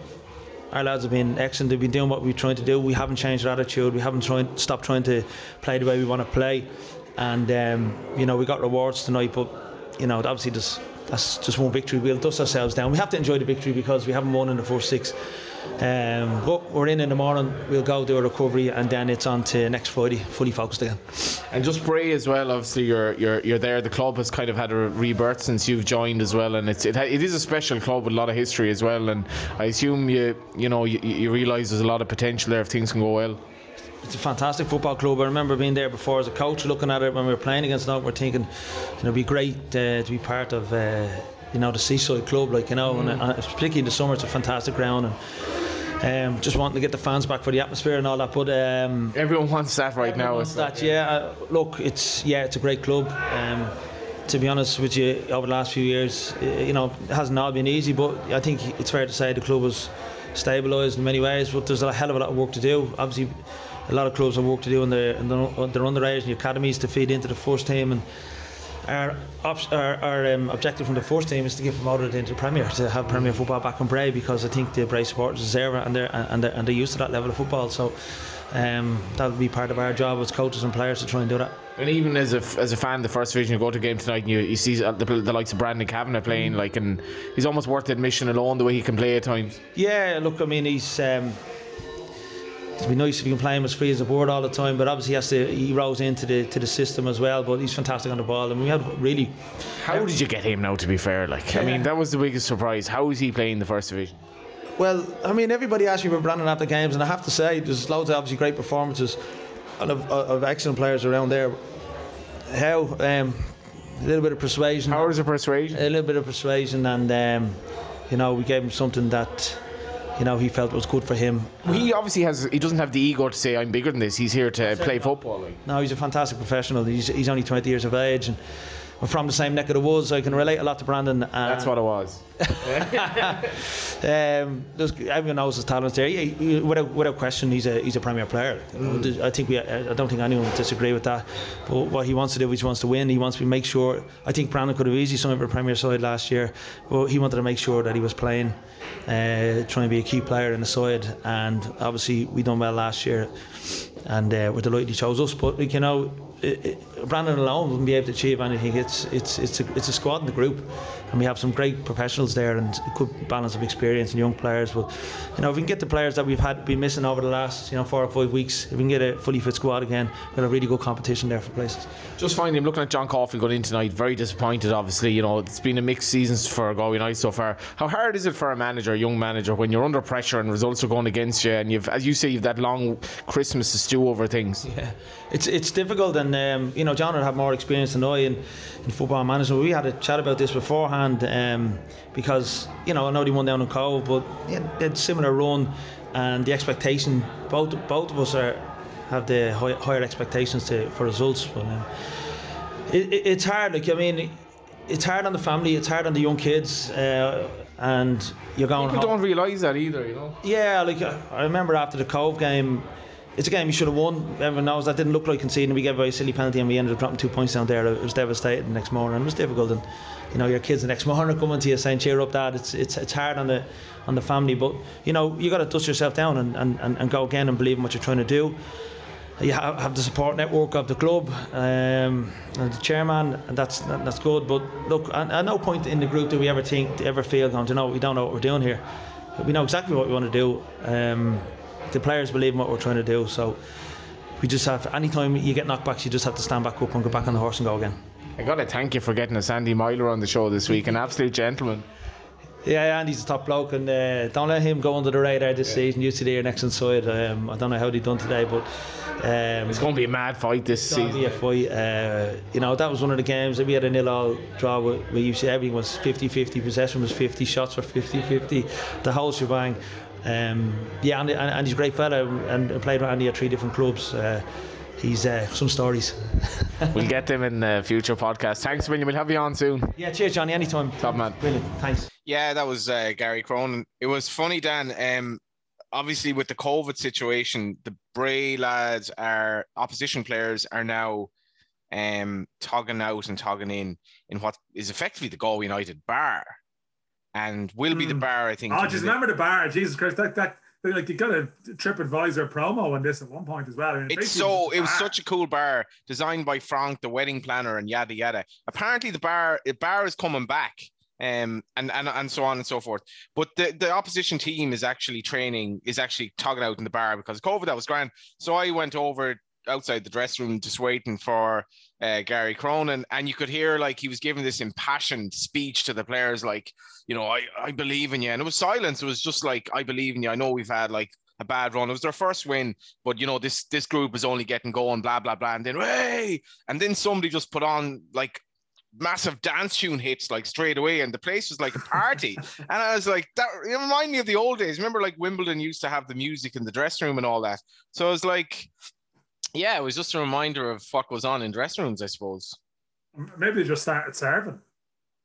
Our lads have been excellent. They've been doing what we're trying to do. We haven't changed our attitude. We haven't tried, stopped trying to play the way we want to play. And um, you know, we got rewards tonight, but you know, obviously just that's just one victory. We'll dust ourselves down. We have to enjoy the victory because we haven't won in the first six. Um, but we're in in the morning. We'll go do a recovery, and then it's on to next Friday, fully focused again. And just Bray as well. Obviously, you're you're you're there. The club has kind of had a rebirth since you've joined as well, and it's it, it is a special club with a lot of history as well. And I assume you you know you, you realise there's a lot of potential there if things can go well. It's a fantastic football club. I remember being there before as a coach, looking at it when we were playing against them. We're thinking, you know, it'd be great uh, to be part of, uh, you know, the seaside club, like you know, and, uh, particularly in the summer, it's a fantastic ground and. Um, just wanting to get the fans back for the atmosphere and all that, but um, Everyone wants that right now. Wants like- that, yeah. Uh, look, it's yeah, it's a great club. Um, to be honest with you, over the last few years, you know, it hasn't all been easy, but I think it's fair to say the club has stabilised in many ways. But there's a hell of a lot of work to do. Obviously, a lot of clubs have work to do in their in their, their underage and the academies to feed into the first team and. Our, op- our, our um, objective from the first team is to get promoted into the Premier, to have Premier football back in Bray because I think the Bray supporters deserve it and they're, and they're, and they're used to that level of football. So um, that'll be part of our job as coaches and players to try and do that. And even as a, as a fan, the first division, you go to a game tonight and you, you see the, the likes of Brandon Kavanagh playing, like, and he's almost worth the admission alone the way he can play at times. Yeah, look, I mean, he's. Um, it'd be nice if you can play him as free as a board all the time, but obviously he has to. He rose into the to the system as well. But he's fantastic on the ball, and we had really. How did you get him now? To be fair, like, I mean, that was the biggest surprise. How is he playing the first division? Well, I mean, everybody asks me about Brandon after games, and I have to say, there's loads of obviously great performances and of, of excellent players around there. How um, a little bit of persuasion. How is the persuasion? a little bit of persuasion, and um, you know, we gave him something that you know he felt was good for him. He obviously has. He doesn't have the ego to say I'm bigger than this. He's here to play football. No, he's a fantastic professional. He's, he's only 20 years of age, and we're from the same neck of the woods. So I can relate a lot to Brandon. And, That's what it was. Um, everyone knows his talents there. He, he- without, without question, he's a he's a premier player. Mm. I think we. I don't think anyone would disagree with that. But what he wants to do, is he wants to win. He wants to make sure. I think Brandon could have easily signed for the premier side last year, but he wanted to make sure that he was playing, uh, trying to be a key player in the side. And obviously, we done well last year, and uh, we're delighted he chose us. But you know. It, it, Brandon alone wouldn't be able to achieve anything. It's it's it's a, it's a squad in the group, and we have some great professionals there and a good balance of experience and young players. But you know, if we can get the players that we've had been missing over the last you know four or five weeks, if we can get a fully fit squad again, we'll have got a really good competition there for places. Just finding him looking at John Caulfield going in tonight, very disappointed. Obviously, you know it's been a mixed season for Galway United so far. How hard is it for a manager, a young manager, when you're under pressure and results are going against you, and you've, as you say, you've that long Christmas to stew over things. Yeah, it's it's difficult, and um, you know, John would have more experience than I in, in football management. We had a chat about this beforehand um, because you know I know they won down in Cobh, but yeah, they had similar run, and the expectation both both of us are have the high, higher expectations to for results. But um, it, it, it's hard. Like I mean, it's hard on the family. It's hard on the young kids. Uh, and you're going People home. don't realise that either, you know. Yeah, like I remember after the Cove game, it's a game you should have won. Everyone knows that didn't look like conceding. We gave away a silly penalty and we ended up dropping two points down there. It was devastating the next morning. It was difficult, and you know your kids the next morning are coming to you saying cheer up, dad. It's it's it's hard on the on the family, but you know you got to dust yourself down and, and, and, go again and believe in what you're trying to do. You have, have the support network of the club um, and the chairman, and that's that, that's good. But look, at, at no point in the group do we ever think, ever feel, going, "Do you know, we don't know what we're doing here. We know exactly what we want to do. Um, the players believe in what we're trying to do. So we just have, anytime you get knockbacks, you just have to stand back up and go back on the horse and go again. I got to thank you for getting us Andy Myler on the show this week, an absolute gentleman. Yeah, Andy's a top bloke, and uh, don't let him go under the radar this yeah. season. You see there next inside. Um, I don't know how they done today, but um, it's going to be a mad fight this season. Be a fight. Uh, you know, that was one of the games that we had a nil all draw where, where you see everything was 50-50, possession was 50, shots were 50-50, the whole shebang. Um, yeah, and, and, and, he's a great fella, and played with Andy at three different clubs. Uh, he's uh, some stories. we'll get them in uh, future podcasts. Thanks, William. We'll have you on soon. Yeah, cheers, Johnny. Anytime. Top man. Brilliant. Thanks. Yeah, that was uh, Gary Cronin. It was funny, Dan. Um, obviously, with the COVID situation, the Bray lads are opposition players are now um, togging out and togging in in what is effectively the Galway United bar, and will be mm. the hmm. bar. I think. Oh, just remember the bar. Jesus Christ, that that like you got a TripAdvisor promo on this at one point as well. I mean, it's so it was such a cool bar designed by Frank, the wedding planner, and yada yada. Apparently, the bar the bar is coming back. Um, and, and and so on and so forth. But the, the opposition team is actually training, is actually talking out in the bar because COVID, that was grand. So I went over outside the dressing room just waiting for uh, Gary Cronin, and you could hear like he was giving this impassioned speech to the players, like, you know, I, I believe in you. And it was silence. It was just like, I believe in you. I know we've had like a bad run. It was their first win, but you know, this this group is only getting going, blah, blah, blah. And then hey, and then somebody just put on like massive dance tune hits like straight away, and the place was like a party. and I was like, that it reminded me of the old days. Remember, like Wimbledon used to have the music in the dressing room and all that. So I was like, yeah, it was just a reminder of what goes on in dressing rooms, I suppose. Maybe they just started serving in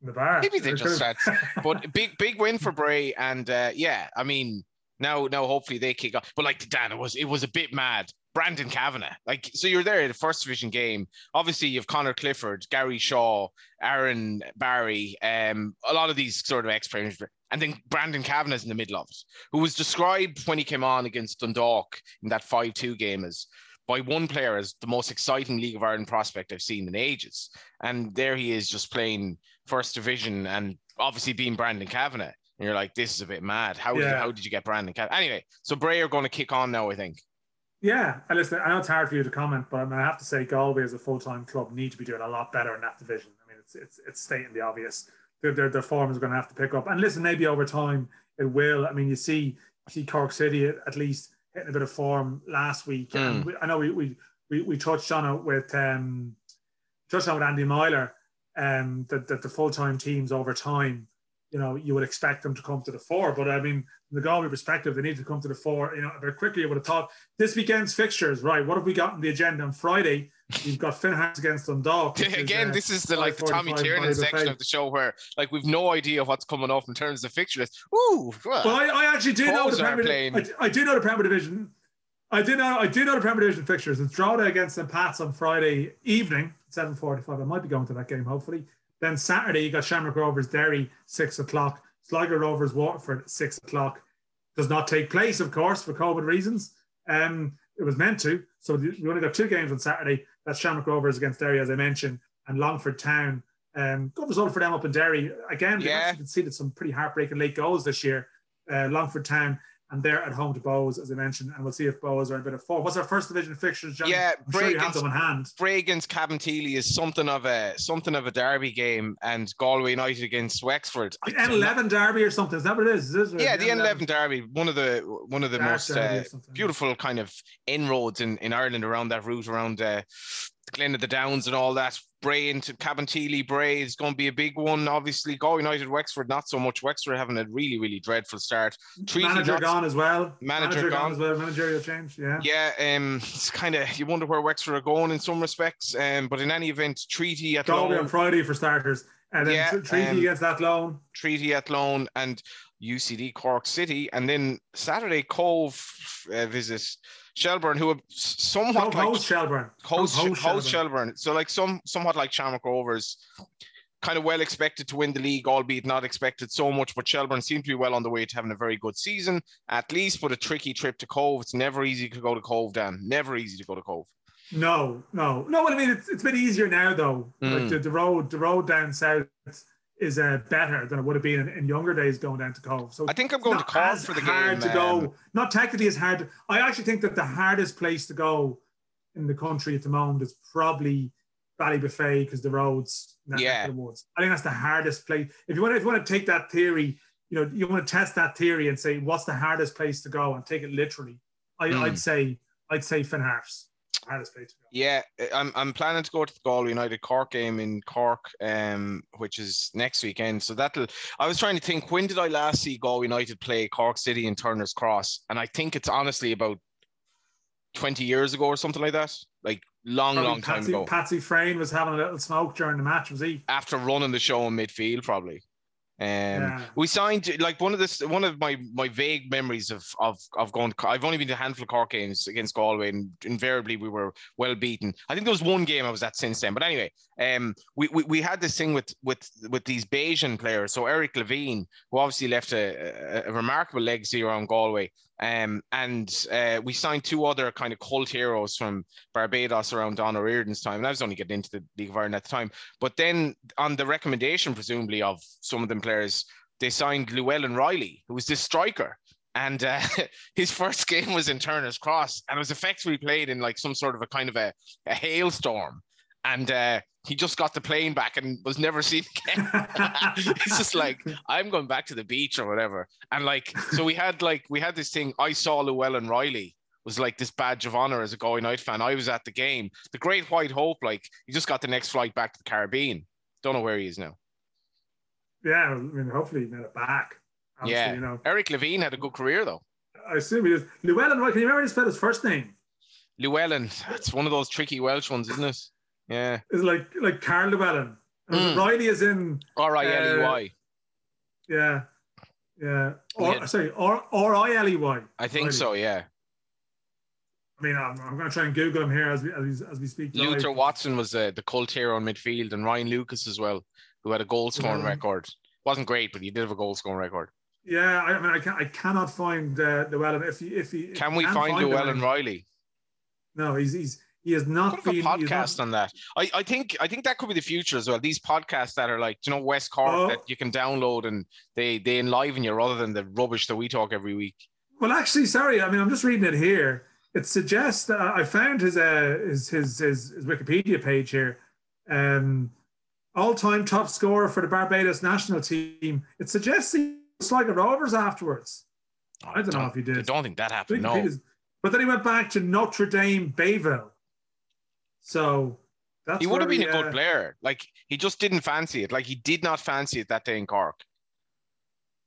the bar. Maybe they just started. but big, big win for Bray, and uh, yeah, I mean, now, now, hopefully they kick off. But like Dan, it was, it was a bit mad. Brandon Kavanagh, like, so you're there at the first division game. Obviously, you've Conor Clifford, Gary Shaw, Aaron Barry, um, a lot of these sort of ex players, and then Brandon Kavanagh's in the middle of it, who was described when he came on against Dundalk in that 5 2 game as by one player as the most exciting League of Ireland prospect I've seen in ages. And there he is just playing first division and obviously being Brandon Kavanagh. And you're like, this is a bit mad. How, yeah. did, how did you get Brandon Kavanagh? Anyway, so Bray are going to kick on now, I think. Yeah, and listen, I know it's hard for you to comment, but I, mean, I have to say Galway as a full-time club need to be doing a lot better in that division. I mean, it's it's, it's stating the obvious. Their, their, their form is going to have to pick up. And listen, maybe over time it will. I mean, you see, you see Cork City at, at least hitting a bit of form last week. Mm. And we, I know we, we we we touched on it with um touched on with Andy Myler, um that, that the full time teams over time, you know, you would expect them to come to the fore. But I mean, from the Galway perspective, they need to come to the fore, you know, very quickly. I would have thought this weekend's fixtures, right? What have we got on the agenda on Friday? You've got Finn against Dundalk. Again, is, uh, this is the like the Tommy Tiernan section of the show where like we've no idea what's coming up in terms of fixture list. Ooh, well, well I, I, actually do know the Premier. I, I, do know the Premier Division. I do know. I do know the Premier Division fixtures. It's Drogheda against St Pat's on Friday evening, seven forty-five. I might be going to that game. Hopefully, then Saturday you got Shamrock Rovers Derry six o'clock. Sligo Rovers Waterford six o'clock. Does not take place, of course, for COVID reasons. Um, it was meant to. So we only got two games on Saturday. That's Shamrock Rovers against Derry, as I mentioned, and Longford Town. Um, good result for them up in Derry. Again, yeah. conceded some pretty heartbreaking late goals this year. Uh, Longford Town and they're at home to Bohs, as I mentioned, and we'll see if Bohs are a bit of form. What's our first division fixtures, John? Yeah, I'm sure you have them in hand. Bray against Cabinteely is something of a something of a derby game, and Galway United against Wexford. The N11 derby or something. Is that what it is? is it yeah, the N11 derby. One of the one of the Dark most uh, beautiful kind of inroads in, in Ireland around that route around uh, Glen of the Downs and all that. Bray into Cabinteely, Bray is going to be a big one. Obviously, Go United, Wexford, not so much. Wexford having a really, really dreadful start. Treaty manager not, gone as well. Manager, manager gone. gone. as well. Managerial change. Yeah. Yeah. Um, it's kind of you wonder where Wexford are going in some respects. Um, but in any event, Treaty at Galway on Friday for starters, and then yeah, Treaty um, against Athlone. Treaty Athlone and UCD Cork City, and then Saturday Cobh uh, visits Shelbourne, who are somewhat like host Shelbourne, host, host, host Shelbourne. So like some somewhat like Shamrock Rovers, kind of well expected to win the league, albeit not expected so much. But Shelbourne seem to be well on the way to having a very good season, at least. But a tricky trip to Cobh. It's never easy to go to Cobh, Dan. Never easy to go to Cobh. No, no, no. I mean, it's, it's been easier now though. Mm. Like the, the road, the road down south is uh, better than it would have been in, in, younger days going down to Cobh. So I think I'm going to Cobh for the hard game. to go. Not technically as hard. I actually think that the hardest place to go in the country at the moment is probably Ballybofey because the roads. Yeah. The I think that's the hardest place. If you want, to, if you want to take that theory, you know, you want to test that theory and say what's the hardest place to go and take it literally. I, Hmm. I'd say I'd say Finn Harps, hardest place to go. Yeah, I'm I'm planning to go to the Galway United Cork game in Cork, um, which is next weekend. So that'll. I was trying to think when did I last see Galway United play Cork City in Turner's Cross, and I think it's honestly about twenty years ago or something like that. Like long, Probably long time ago. Patsy Freyne was having a little smoke during the match. Was he? After running the show in midfield, probably. Um, Yeah. we signed like one of this one of my my vague memories of of of going. I've only been to a handful of Cork games against Galway, and invariably we were well beaten. I think there was one game I was at since then. But anyway, um, we we, we had this thing with with with these Bajan players. So Eric Lavine, who obviously left a, a, a remarkable legacy around Galway. Um, and uh, we signed two other kind of cult heroes from Barbados around Don O'Riordan's time. And I was only getting into the League of Ireland at the time. But then, on the recommendation, presumably, of some of them players, they signed Llewellyn Riley, who was this striker. And uh, his first game was in Turner's Cross, and it was effectively played in like some sort of a kind of a, a hailstorm. And uh, he just got the plane back and was never seen again. He's just like, I'm going back to the beach or whatever. And like, so we had like, we had this thing. I saw Llewellyn Riley was like this badge of honor as a Galway Night fan. I was at the game. The Great White Hope, like, he just got the next flight back to the Caribbean. Don't know where he is now. Yeah, I mean, hopefully he made it back. Yeah. you know, Eric Lavine had a good career though. I assume he is. Llewellyn, Riley, can you remember how to spell his first name? Llewellyn, it's one of those tricky Welsh ones, isn't it? Yeah. It's like like Carl Llewellyn. Mm. Riley is in R I L E Y. yeah, yeah. Or Yeah. sorry, or or I L E Y. I think Riley. so, yeah. I mean, I'm, I'm going to try and Google him here as we as we, as we speak. live. Luther Watson was uh, the cult hero in midfield, and Ryan Lucas as well, who had a goal scoring Yeah. record. Wasn't great, but he did have a goal scoring record. Yeah, I, I mean, I can I cannot find uh, Llewellyn. If he if he if Can we find him, Llewellyn then- Riley? No, he's he's he has not have a podcast not- on that. I, I think I think that could be the future as well. These podcasts that are like, you know, West Cork Oh. that you can download and they they enliven you rather than the rubbish that we talk every week. Well, actually, sorry. I mean, I'm just reading it here. It suggests that I found his uh, his, his his his Wikipedia page here. Um, all-time top scorer for the Barbados national team. It suggests he was like a Rovers afterwards. I don't know if he did. I don't think that happened. No. But then he went back to Notre Dame Bayville. So that's He would have been a good uh, player. Like he just didn't fancy it. Like he did not fancy it that day in Cork.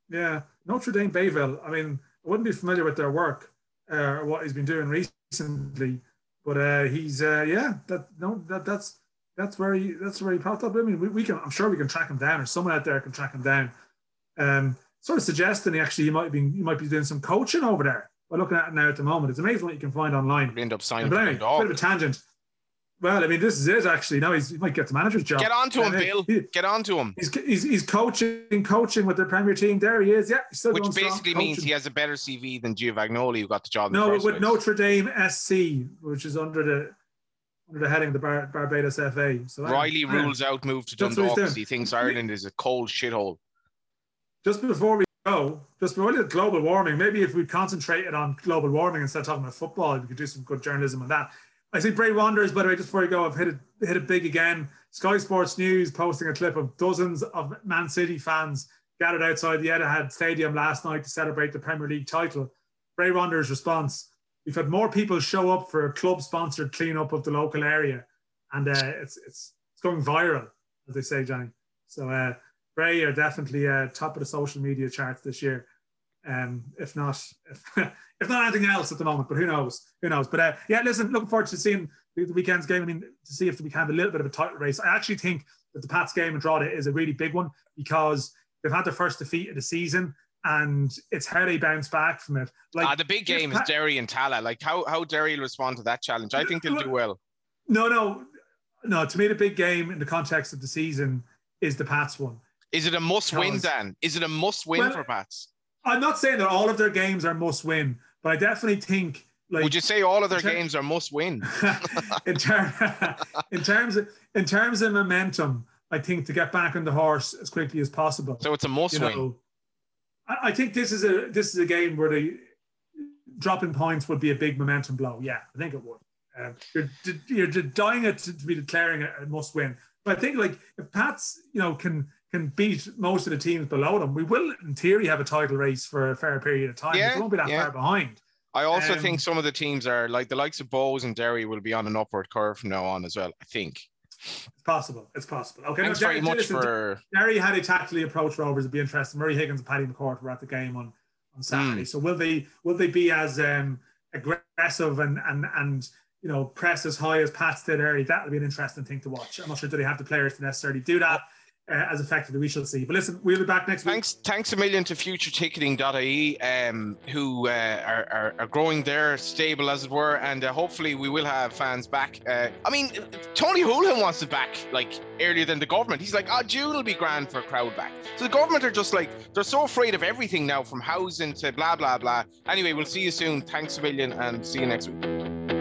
Yeah, Notre Dame Bayville. I mean, I wouldn't be familiar with their work uh, or what he's been doing recently, but uh, he's uh, yeah. That no, that that's that's where he that's where he popped up. I mean, we, we can. I'm sure we can track him down, or someone out there can track him down. Um, sort of suggesting he actually he might be he might be doing some coaching over there. By looking at it now at the moment, it's amazing what you can find online. We end up signing But anyway, bit of a tangent. Well, I mean, this is it actually. Now he's, he might get the manager's job. Get on to him, Uh, Bill. he- Get on to him. He's, he's, he's coaching coaching with the Premier team. There he is. Yeah, Which going strong, basically means he has a better CV than Giovanni, who got the job. No, the with place. Notre Dame SC, which is under the under the heading of the Bar- Barbados FA. So Riley rules out move to Dundalk because he thinks Ireland is a cold shithole. Just before we go, just before we look at global warming, maybe if we concentrated on global warming instead of talking about football, we could do some good journalism on that. I see Bray Wanderers, by the way, just before you go, I've hit it hit it big again. Sky Sports News posting a clip of dozens of Man City fans gathered outside the Etihad Stadium last night to celebrate the Premier League title. Bray Wanderers' response: We've had more people show up for a club-sponsored cleanup of the local area, and uh, it's it's it's going viral, as they say, Johnny. So uh, Bray are definitely uh, top of the social media charts this year. Um, if not, if, if not anything else at the moment, but who knows? Who knows? But uh, yeah, listen, looking forward to seeing the, the weekend's game. I mean, to see if we can have a little bit of a title race. I actually think that the Pats game in Drogheda is a really big one because they've had their first defeat of the season, and it's how they bounce back from it. Like ah, the big game is Derry and Tala. Like how how Derry will respond to that challenge. I think they'll do well. no, no, no. To me, the big game in the context of the season is the Pats one. Is it a must win, Dan? Is it a must win Well- for Pats? I'm not saying that all of their games are must win, but I definitely think like Would you say all of their Ter- games are must win? in, ter- in terms of in terms of momentum, I think to get back on the horse as quickly as possible. So it's a must you win. know, I, I think this is a this is a game where the dropping points would be a big momentum blow. Yeah, I think it would. Um, you're you're dying it to, to be declaring it a must win. But I think like if Pats, you know, can can beat most of the teams below them, we will, in theory, have a title race for a fair period of time. Yeah, we won't be that yeah. far behind. I also Um, think some of the teams are like the likes of Bohs and Derry will be on an upward curve from now on as well. I think. It's possible. It's possible. Okay, Thanks no, very Derry- much listen, for. Derry had a tactically approach Rovers. It'd be interesting. Ruaidhrí Higgins and Paddy McCourt were at the game on, on Saturday. Mm. So will they will they be as um, aggressive and and and you know press as high as Pats did early? That'll be an interesting thing to watch. I'm not sure do they have the players to necessarily do that uh, as effectively. We shall see. But listen, we'll be back next week. Thanks, thanks a million to futureticketing.ie, um, who uh, are, are, are growing their stable, as it were, and uh, hopefully we will have fans back. Uh, I mean, Tony Holohan wants it back like earlier than the government. He's like, oh, June will be grand for a crowd back. So the government are just like, they're so afraid of everything now, from housing to blah, blah, blah. Anyway, we'll see you soon. Thanks a million and see you next week.